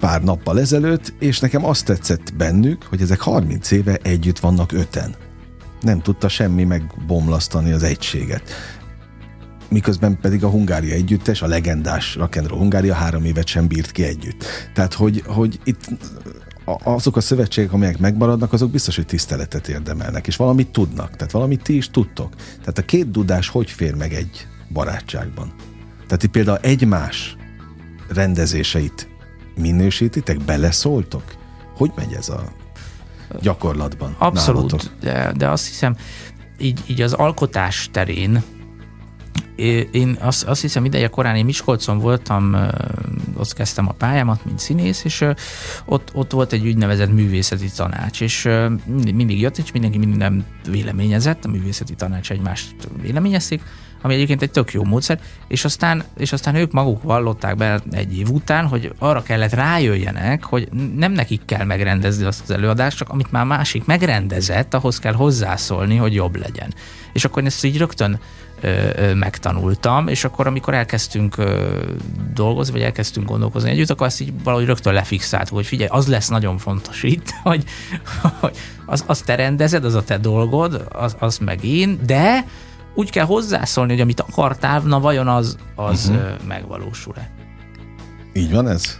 S2: pár nappal ezelőtt, és nekem azt tetszett bennük, hogy ezek 30 éve együtt vannak öten nem tudta semmi megbomlasztani az egységet. Miközben pedig a Hungária együttes, a legendás Rock'n'Roll Hungária három évet sem bírt ki együtt. Tehát, hogy, hogy itt azok a szövetségek, amelyek megmaradnak, azok biztos, hogy tiszteletet érdemelnek, és valamit tudnak. Tehát valamit ti is tudtok. Tehát a két dudás hogy fér meg egy barátságban? Tehát itt például egymás rendezéseit minősítitek, beleszóltok? Hogy megy ez a gyakorlatban.
S3: Abszolút, de, de azt hiszem, így, így az alkotás terén én azt, azt hiszem ideje korán én Miskolcon voltam, ott kezdtem a pályámat, mint színész, és ott, ott volt egy úgynevezett művészeti tanács, és mindig, mindig jött, és mindenki minden véleményezett, a művészeti tanács egymást véleményezték, ami egyébként egy tök jó módszer, és aztán, és aztán ők maguk vallották be egy év után, hogy arra kellett rájöjjenek, hogy nem nekik kell megrendezni azt az előadást, csak amit már másik megrendezett, ahhoz kell hozzászólni, hogy jobb legyen. És akkor ezt így rögtön megtanultam, és akkor amikor elkezdtünk dolgozni, vagy elkezdtünk gondolkozni együtt, akkor azt így valahogy rögtön lefixáltuk, hogy figyelj, az lesz nagyon fontos itt, (laughs) hogy, hogy az, azt te rendezed, az a te dolgod, az, az meg én, de úgy kell hozzászólni, hogy amit akartál, na vajon az, az uh-huh. megvalósul-e.
S2: Így van ez?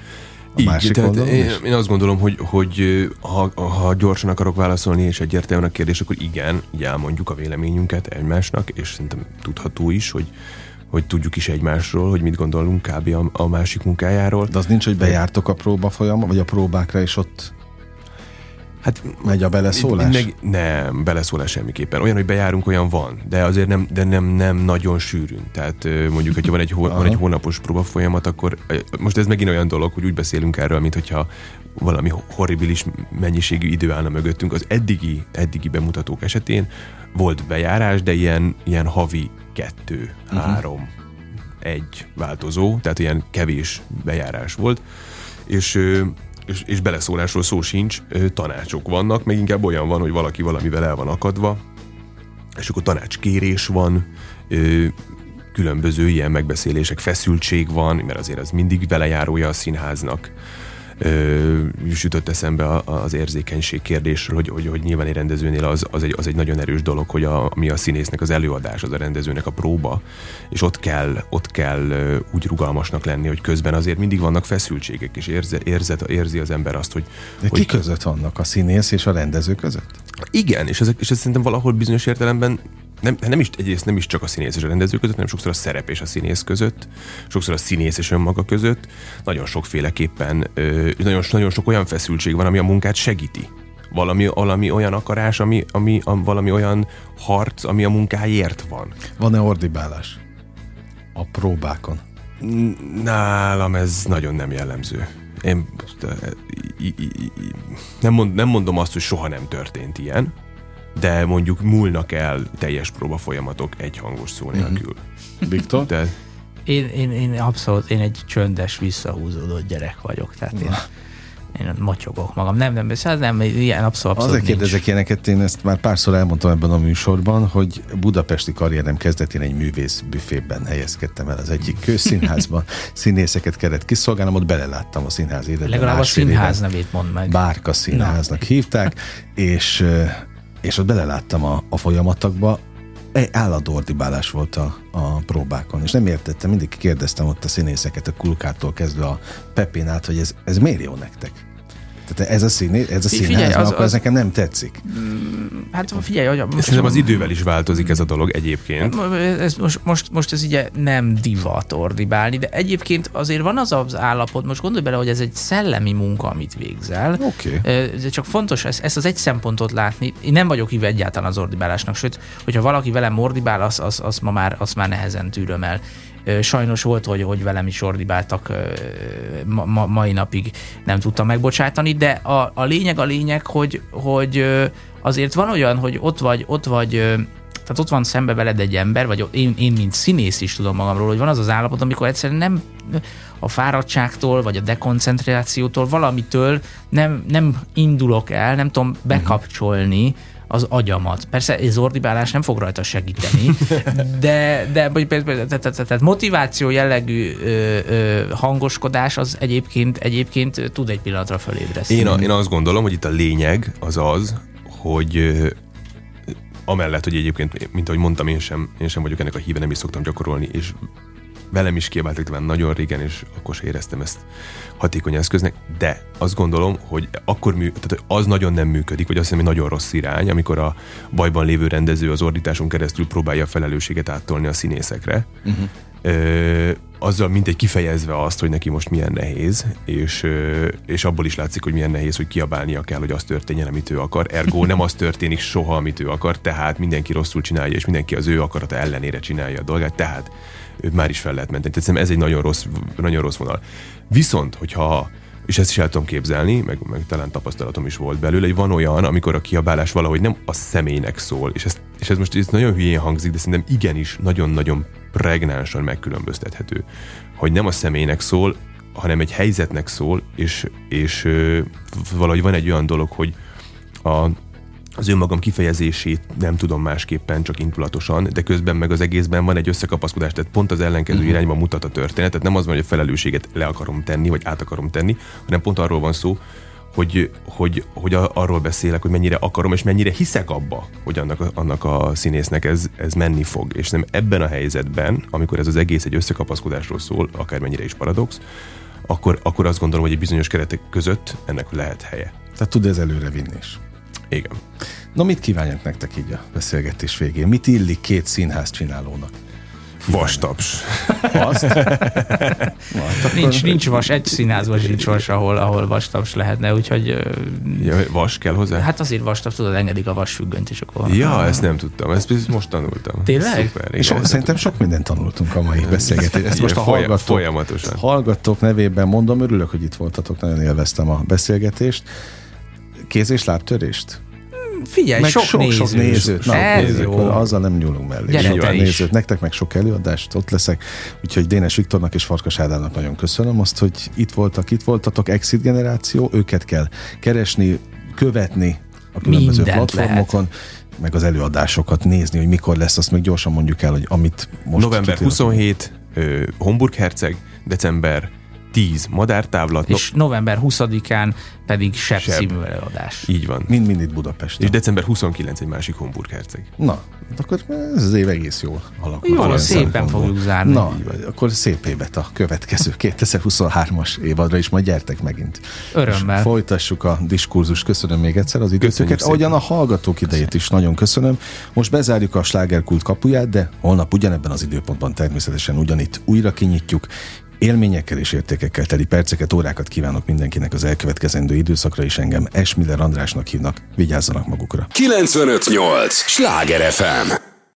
S4: A Így, másik tehát én, én azt gondolom, hogy, hogy ha, ha gyorsan akarok válaszolni, és egyértelműen a kérdés, akkor igen, így elmondjuk a véleményünket egymásnak, és szerintem tudható is, hogy, hogy tudjuk is egymásról, hogy mit gondolunk kb. a, a másik munkájáról.
S2: De az nincs, hogy bejártok a próba folyam, vagy a próbákra, és ott Hát megy a beleszólás? Meg,
S4: nem, beleszólás semmiképpen. Olyan, hogy bejárunk, olyan van, de azért nem, de nem, nem nagyon sűrűn. Tehát mondjuk, hogyha van egy, hó, van egy hónapos próba folyamat, akkor most ez megint olyan dolog, hogy úgy beszélünk erről, mint hogyha valami horribilis mennyiségű idő állna mögöttünk. Az eddigi, eddigi bemutatók esetén volt bejárás, de ilyen, ilyen havi kettő, uh-huh. három, egy változó, tehát ilyen kevés bejárás volt. És és, és beleszólásról szó sincs, tanácsok vannak, meg inkább olyan van, hogy valaki valamivel el van akadva, és akkor tanácskérés van, különböző ilyen megbeszélések, feszültség van, mert azért az mindig velejárója a színháznak is jutott eszembe az érzékenység kérdésről, hogy, hogy, hogy nyilván egy rendezőnél az, az, egy, az egy nagyon erős dolog, hogy a, mi a színésznek az előadás, az a rendezőnek a próba, és ott kell, ott kell úgy rugalmasnak lenni, hogy közben azért mindig vannak feszültségek, és érze, érzet, érzi az ember azt, hogy...
S2: De
S4: hogy
S2: ki között vannak? A színész és a rendező között?
S4: Igen, és, ezek, és ez szerintem valahol bizonyos értelemben nem, nem is, egyrészt nem is csak a színész és a rendező között, hanem sokszor a szerep és a színész között, sokszor a színész és önmaga között. Nagyon sokféleképpen, nagyon, nagyon sok olyan feszültség van, ami a munkát segíti. Valami, valami olyan akarás, ami, ami valami olyan harc, ami a munkáért van.
S2: Van-e ordibálás a próbákon?
S4: Nálam ez nagyon nem jellemző. Én nem, mond, nem mondom azt, hogy soha nem történt ilyen, de mondjuk múlnak el teljes próba folyamatok egy hangos szó mhm. nélkül.
S2: Viktor? De...
S3: Én, én, én abszolút, én egy csöndes, visszahúzódott gyerek vagyok, tehát én, én motyogok magam. Nem, nem, ez nem, ilyen abszolút, abszolút
S2: Azért kérdezek ilyeneket, én ezt már párszor elmondtam ebben a műsorban, hogy budapesti karrierem kezdetén egy művész büfében helyezkedtem el az egyik közszínházban. (laughs) Színészeket kellett kiszolgálnom, ott beleláttam a színház életbe.
S3: Legalább a színház nevét mond meg.
S2: Bárka színháznak Na. hívták, és és ott beleláttam a, a folyamatokba, egy állandó ordibálás volt a, a próbákon, és nem értettem, mindig kérdeztem ott a színészeket, a kulkától kezdve a Pepin át, hogy ez, ez miért jó nektek? Tehát ez a, színé, ez a színház, figyelj, az, akkor az, ez nekem nem tetszik.
S3: Mm, hát figyelj, hogy
S4: most, Szerintem az idővel is változik ez a dolog egyébként.
S3: Ez most, most, most ez ugye nem divat ordibálni, de egyébként azért van az az állapot, most gondolj bele, hogy ez egy szellemi munka, amit végzel.
S2: Oké.
S3: Okay. De csak fontos ezt, ezt az egy szempontot látni. Én nem vagyok híve egyáltalán az ordibálásnak, sőt, hogyha valaki velem ordibál, az, az, az ma már, az már nehezen tűröm el. Sajnos volt, hogy, hogy velem is ordibáltak ma, ma, mai napig nem tudtam megbocsátani, de a, a lényeg a lényeg, hogy, hogy azért van olyan, hogy ott vagy, ott vagy tehát ott van szembe veled egy ember, vagy én, én mint színész is tudom magamról, hogy van az az állapot, amikor egyszerűen nem a fáradtságtól, vagy a dekoncentrációtól, valamitől nem, nem indulok el, nem tudom bekapcsolni, uh-huh az agyamat. Persze ez ordibálás nem fog rajta segíteni, (laughs) de, de tehát motiváció jellegű ö, ö, hangoskodás az egyébként, egyébként tud egy pillanatra fölébreszteni.
S4: Én, a, én azt gondolom, hogy itt a lényeg az az, hogy amellett, hogy egyébként, mint ahogy mondtam, én sem, én sem vagyok ennek a híve, nem is szoktam gyakorolni, és velem is kiabáltak nagyon régen, és akkor sem éreztem ezt hatékony eszköznek, de azt gondolom, hogy akkor mű, tehát az nagyon nem működik, vagy azt hiszem, hogy nagyon rossz irány, amikor a bajban lévő rendező az ordításon keresztül próbálja a felelősséget áttolni a színészekre. Uh-huh. Ö, azzal mindegy kifejezve azt, hogy neki most milyen nehéz, és, ö, és abból is látszik, hogy milyen nehéz, hogy kiabálnia kell, hogy az történjen, amit ő akar. Ergo nem az történik soha, amit ő akar, tehát mindenki rosszul csinálja, és mindenki az ő akarata ellenére csinálja a dolgát, tehát őt már is fel lehet menteni. Tehát ez egy nagyon rossz, nagyon rossz vonal. Viszont, hogyha és ezt is el tudom képzelni, meg, meg talán tapasztalatom is volt belőle, hogy van olyan, amikor a kiabálás valahogy nem a személynek szól, és, ez, és ez most ez nagyon hülyén hangzik, de szerintem igenis nagyon-nagyon pregnánsan megkülönböztethető, hogy nem a személynek szól, hanem egy helyzetnek szól, és, és valahogy van egy olyan dolog, hogy a, az önmagam kifejezését nem tudom másképpen, csak intulatosan, de közben meg az egészben van egy összekapaszkodás, tehát pont az ellenkező uh-huh. irányba mutat a történet. Tehát nem az van, hogy a felelősséget le akarom tenni, vagy át akarom tenni, hanem pont arról van szó, hogy, hogy, hogy arról beszélek, hogy mennyire akarom, és mennyire hiszek abba, hogy annak a, annak a színésznek ez, ez menni fog. És nem ebben a helyzetben, amikor ez az egész egy összekapaszkodásról szól, akármennyire is paradox, akkor, akkor azt gondolom, hogy egy bizonyos keretek között ennek lehet helye.
S2: Tehát tud ez előre vinni is.
S4: Igen.
S2: Na mit kívánjak nektek így a beszélgetés végén? Mit illik két színház csinálónak?
S4: Vastaps.
S2: Azt? (laughs)
S3: nincs, nincs vas, egy színházban nincs vas, ahol, ahol vastaps lehetne, úgyhogy...
S4: Ja, vas kell hozzá?
S3: Hát azért vastaps, tudod, engedik a vasfüggönyt, és akkor...
S4: Ja, ezt nem tudtam, ezt most tanultam.
S3: Tényleg?
S4: Szuper, igen,
S2: szerintem sok mindent tanultunk a mai beszélgetésben. Ezt most a hallgatók,
S4: Folyamatosan.
S2: hallgatók nevében mondom, örülök, hogy itt voltatok, nagyon élveztem a beszélgetést. Kéz- és lábtörést?
S3: Figyelj,
S2: meg
S3: sok,
S2: sok,
S3: nézős.
S2: sok nézőt. Na,
S3: Ez
S2: nézők,
S3: jó.
S2: azzal nem nyúlunk mellé.
S3: Gyere
S2: Sok nézőt. Nektek meg sok előadást, ott leszek. Úgyhogy Dénes Viktornak és Farkas Ádámnak nagyon köszönöm azt, hogy itt voltak, itt voltatok, Exit generáció, őket kell keresni, követni a különböző
S3: Mindent
S2: platformokon, meg az előadásokat nézni, hogy mikor lesz, azt még gyorsan mondjuk el, hogy amit most
S4: November
S2: kitérünk.
S4: 27, ö, Homburg Herceg, december 10, Madártávlat.
S3: És november 20-án pedig Sebb
S4: Sebb.
S3: című előadás.
S4: Így van.
S2: Mind, mind itt Budapesten.
S4: És december 29 egy másik Homburg Herceg.
S2: Na, hát akkor ez az év egész jól alakul.
S3: Jó,
S2: Olyan
S3: szépen
S2: szempontból.
S3: fogjuk zárni.
S2: Na, akkor szép évet a következő 2023-as évadra is, majd gyertek megint.
S3: Örömmel.
S2: És folytassuk a diskurzus. Köszönöm még egyszer az időtöket. Ahogyan a hallgatók idejét is nagyon köszönöm. Most bezárjuk a slágerkult kapuját, de holnap ugyanebben az időpontban természetesen ugyanitt újra kinyitjuk. Élményekkel és értékekkel teli perceket, órákat kívánok mindenkinek az elkövetkezendő időszakra, és engem Esmiller Andrásnak hívnak. Vigyázzanak magukra.
S1: 958! Sláger FM!